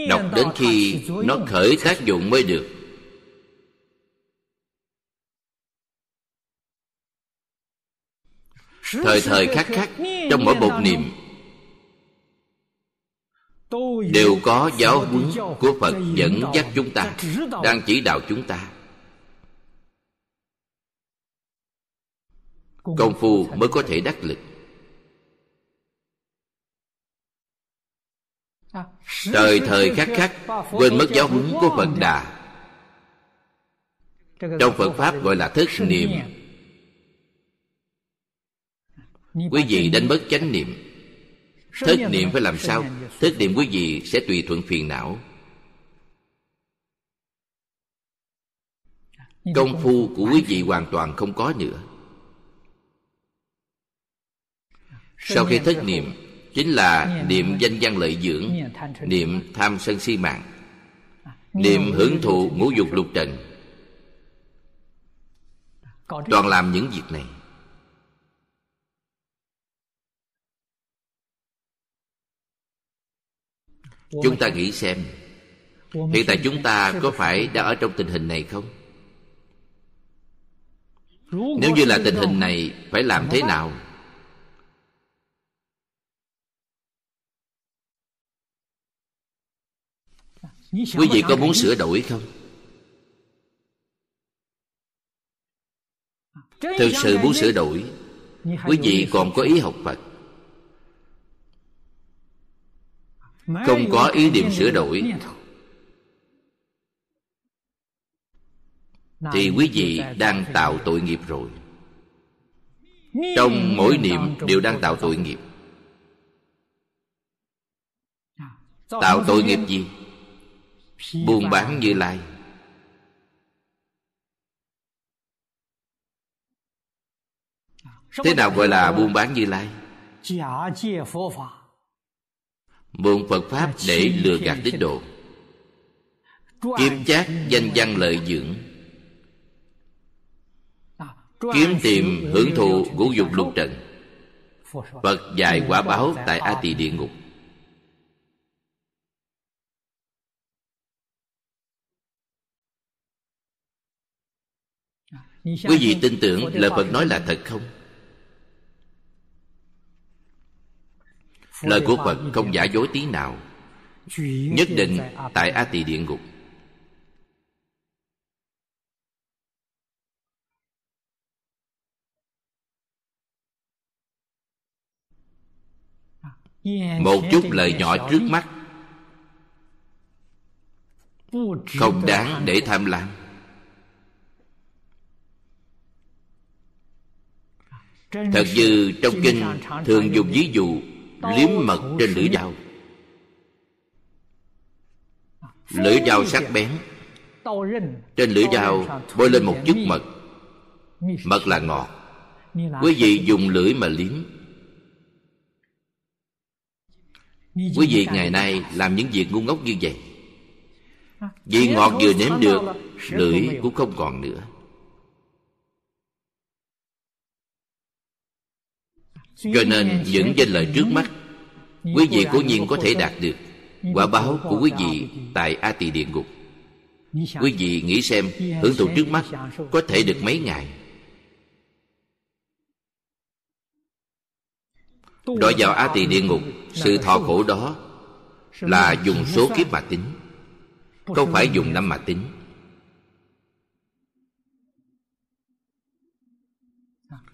Đọc đến khi nó khởi tác dụng mới được thời thời khắc khắc, trong mỗi một niệm, đều có giáo huấn của phật dẫn dắt chúng ta, đang chỉ đạo chúng ta. Công phu mới có thể đắc lực. Thời thời khắc khắc, quên mất giáo huấn của phật đà. Trong phật pháp gọi là thức niệm quý vị đánh mất chánh niệm. Thức niệm phải làm sao? Thức niệm quý vị sẽ tùy thuận phiền não. Công phu của quý vị hoàn toàn không có nữa. Sau khi thất niệm chính là niệm danh văn lợi dưỡng niệm tham sân si mạng niệm hưởng thụ ngũ dục lục trần. Toàn làm những việc này chúng ta nghĩ xem, hiện tại chúng ta có phải đã ở trong tình hình này không? Nếu như là tình hình này, phải làm thế nào? Quý vị có muốn sửa đổi không? Thực sự muốn sửa đổi, quý vị còn có ý học phật. Không có ý niệm sửa đổi. thì quý vị đang tạo tội nghiệp rồi. Trong mỗi niệm đều đang tạo tội nghiệp. Tạo tội nghiệp gì? Buôn bán như lai. Thế nào gọi là buôn bán như lai mượn phật pháp để lừa gạt tín đồ. Kiếm chác danh văn lợi dưỡng. Kiếm tìm hưởng thụ ngũ dục lục trần. Phật dạy quả báo tại a tỳ địa ngục. Quý vị tin tưởng lời phật nói là thật không lời của phật không giả dối tí nào, nhất định tại a tỳ địa ngục. Một chút lời nhỏ trước mắt, không đáng để tham lam. Thật như trong kinh thường dùng ví dụ liếm mật trên lưỡi dao. Lưỡi dao sắc bén. trên lưỡi dao bôi lên một chút mật. mật là ngọt. Quý vị dùng lưỡi mà liếm. Quý vị ngày nay làm những việc ngu ngốc như vậy. Vì ngọt vừa nếm được lưỡi cũng không còn nữa cho nên những danh lợi trước mắt quý vị cố nhiên có thể đạt được quả báo của quý vị tại a tỳ địa ngục. Quý vị nghĩ xem hưởng thụ trước mắt có thể được mấy ngày? Đọa vào a tỳ địa ngục sự thọ khổ đó là dùng số kiếp mà tính không phải dùng năm mà tính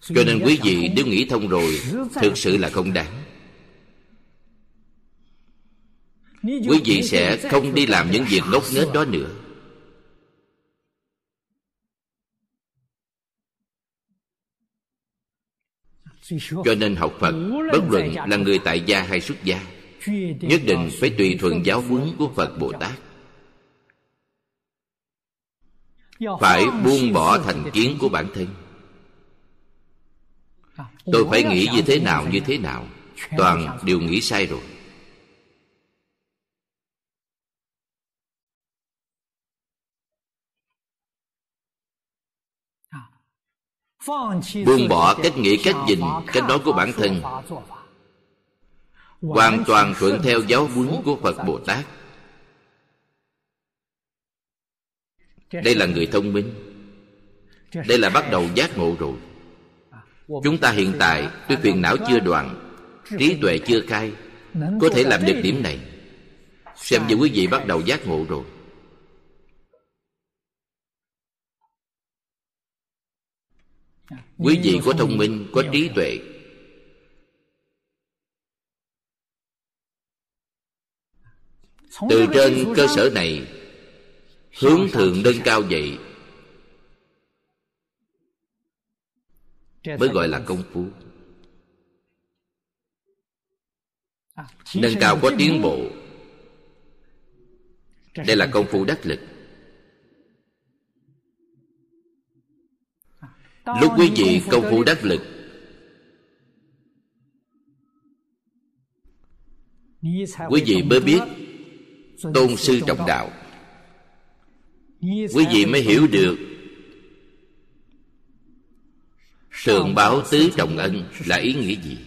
cho nên quý vị nếu nghĩ thông rồi thực sự là không đáng. Quý vị sẽ không đi làm những việc ngốc nghếch đó nữa. Cho nên học phật bất luận là người tại gia hay xuất gia nhất định phải tùy thuận giáo huấn của phật bồ tát. Phải buông bỏ thành kiến của bản thân tôi phải nghĩ như thế nào như thế nào. Toàn đều nghĩ sai rồi. Buông bỏ cách nghĩ cách nhìn cách nói của bản thân. Hoàn toàn thuận theo giáo huấn của phật bồ tát. Đây là người thông minh. Đây là bắt đầu giác ngộ rồi chúng ta hiện tại tuy phiền não chưa đoạn trí tuệ chưa khai có thể làm được điểm này. Xem như quý vị bắt đầu giác ngộ rồi. Quý vị có thông minh có trí tuệ. Từ trên cơ sở này hướng thượng nâng cao vậy mới gọi là công phu. Nâng cao có tiến bộ. Đây là công phu đắc lực. Lúc quý vị công phu đắc lực. Quý vị mới biết tôn sư trọng đạo. Quý vị mới hiểu được Thượng báo tứ trọng ân là ý nghĩa gì?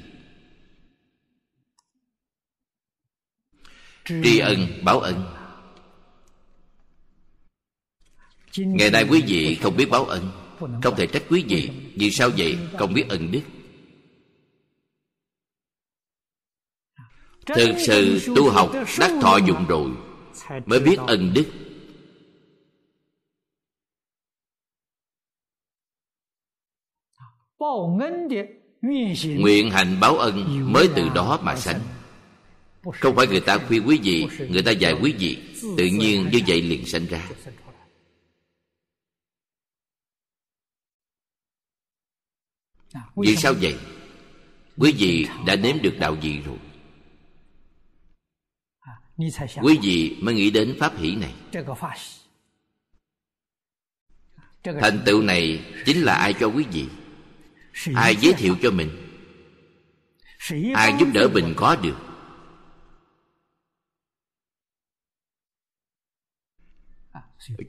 Tri ân, báo ân Ngày nay quý vị không biết báo ân Không thể trách quý vị, Vì sao vậy? Không biết ân đức Thực sự tu học đắc thọ dụng rồi, Mới biết ân đức Nguyện hành báo ân mới từ đó mà sanh. Không phải người ta khuyên quý vị Người ta dạy quý vị Tự nhiên như vậy liền sanh ra. Vì sao vậy? Quý vị đã nếm được đạo gì rồi? Quý vị mới nghĩ đến pháp hỷ này. Thành tựu này chính là ai cho quý vị ai giới thiệu cho mình ai giúp đỡ mình có được.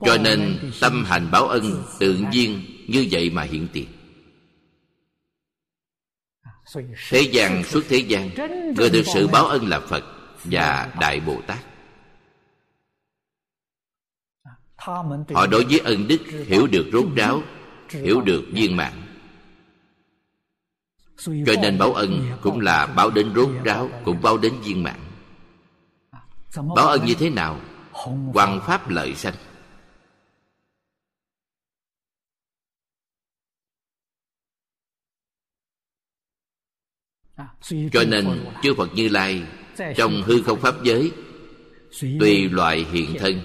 Cho nên tâm hành báo ân tự nhiên như vậy mà hiện tiền. Thế gian suốt thế gian người thực sự báo ân là phật và đại bồ tát. Họ đối với ân đức hiểu được rốt ráo hiểu được viên mạng cho nên báo ân cũng là báo đến rốt ráo cũng báo đến viên mạng báo ân như thế nào? hoàng pháp lợi sanh. Cho nên chư phật như lai trong hư không pháp giới tùy loại hiện thân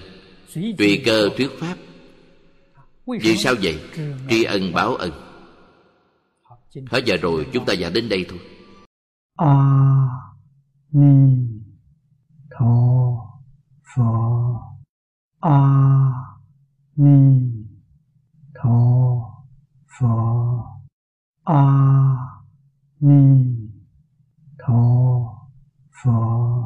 tùy cơ thuyết pháp. Vì sao vậy? tri ân báo ân Hết giờ rồi, chúng ta giảng đến đây thôi. A Ni Tho Phở A Ni Tho Phở A Ni Tho Phở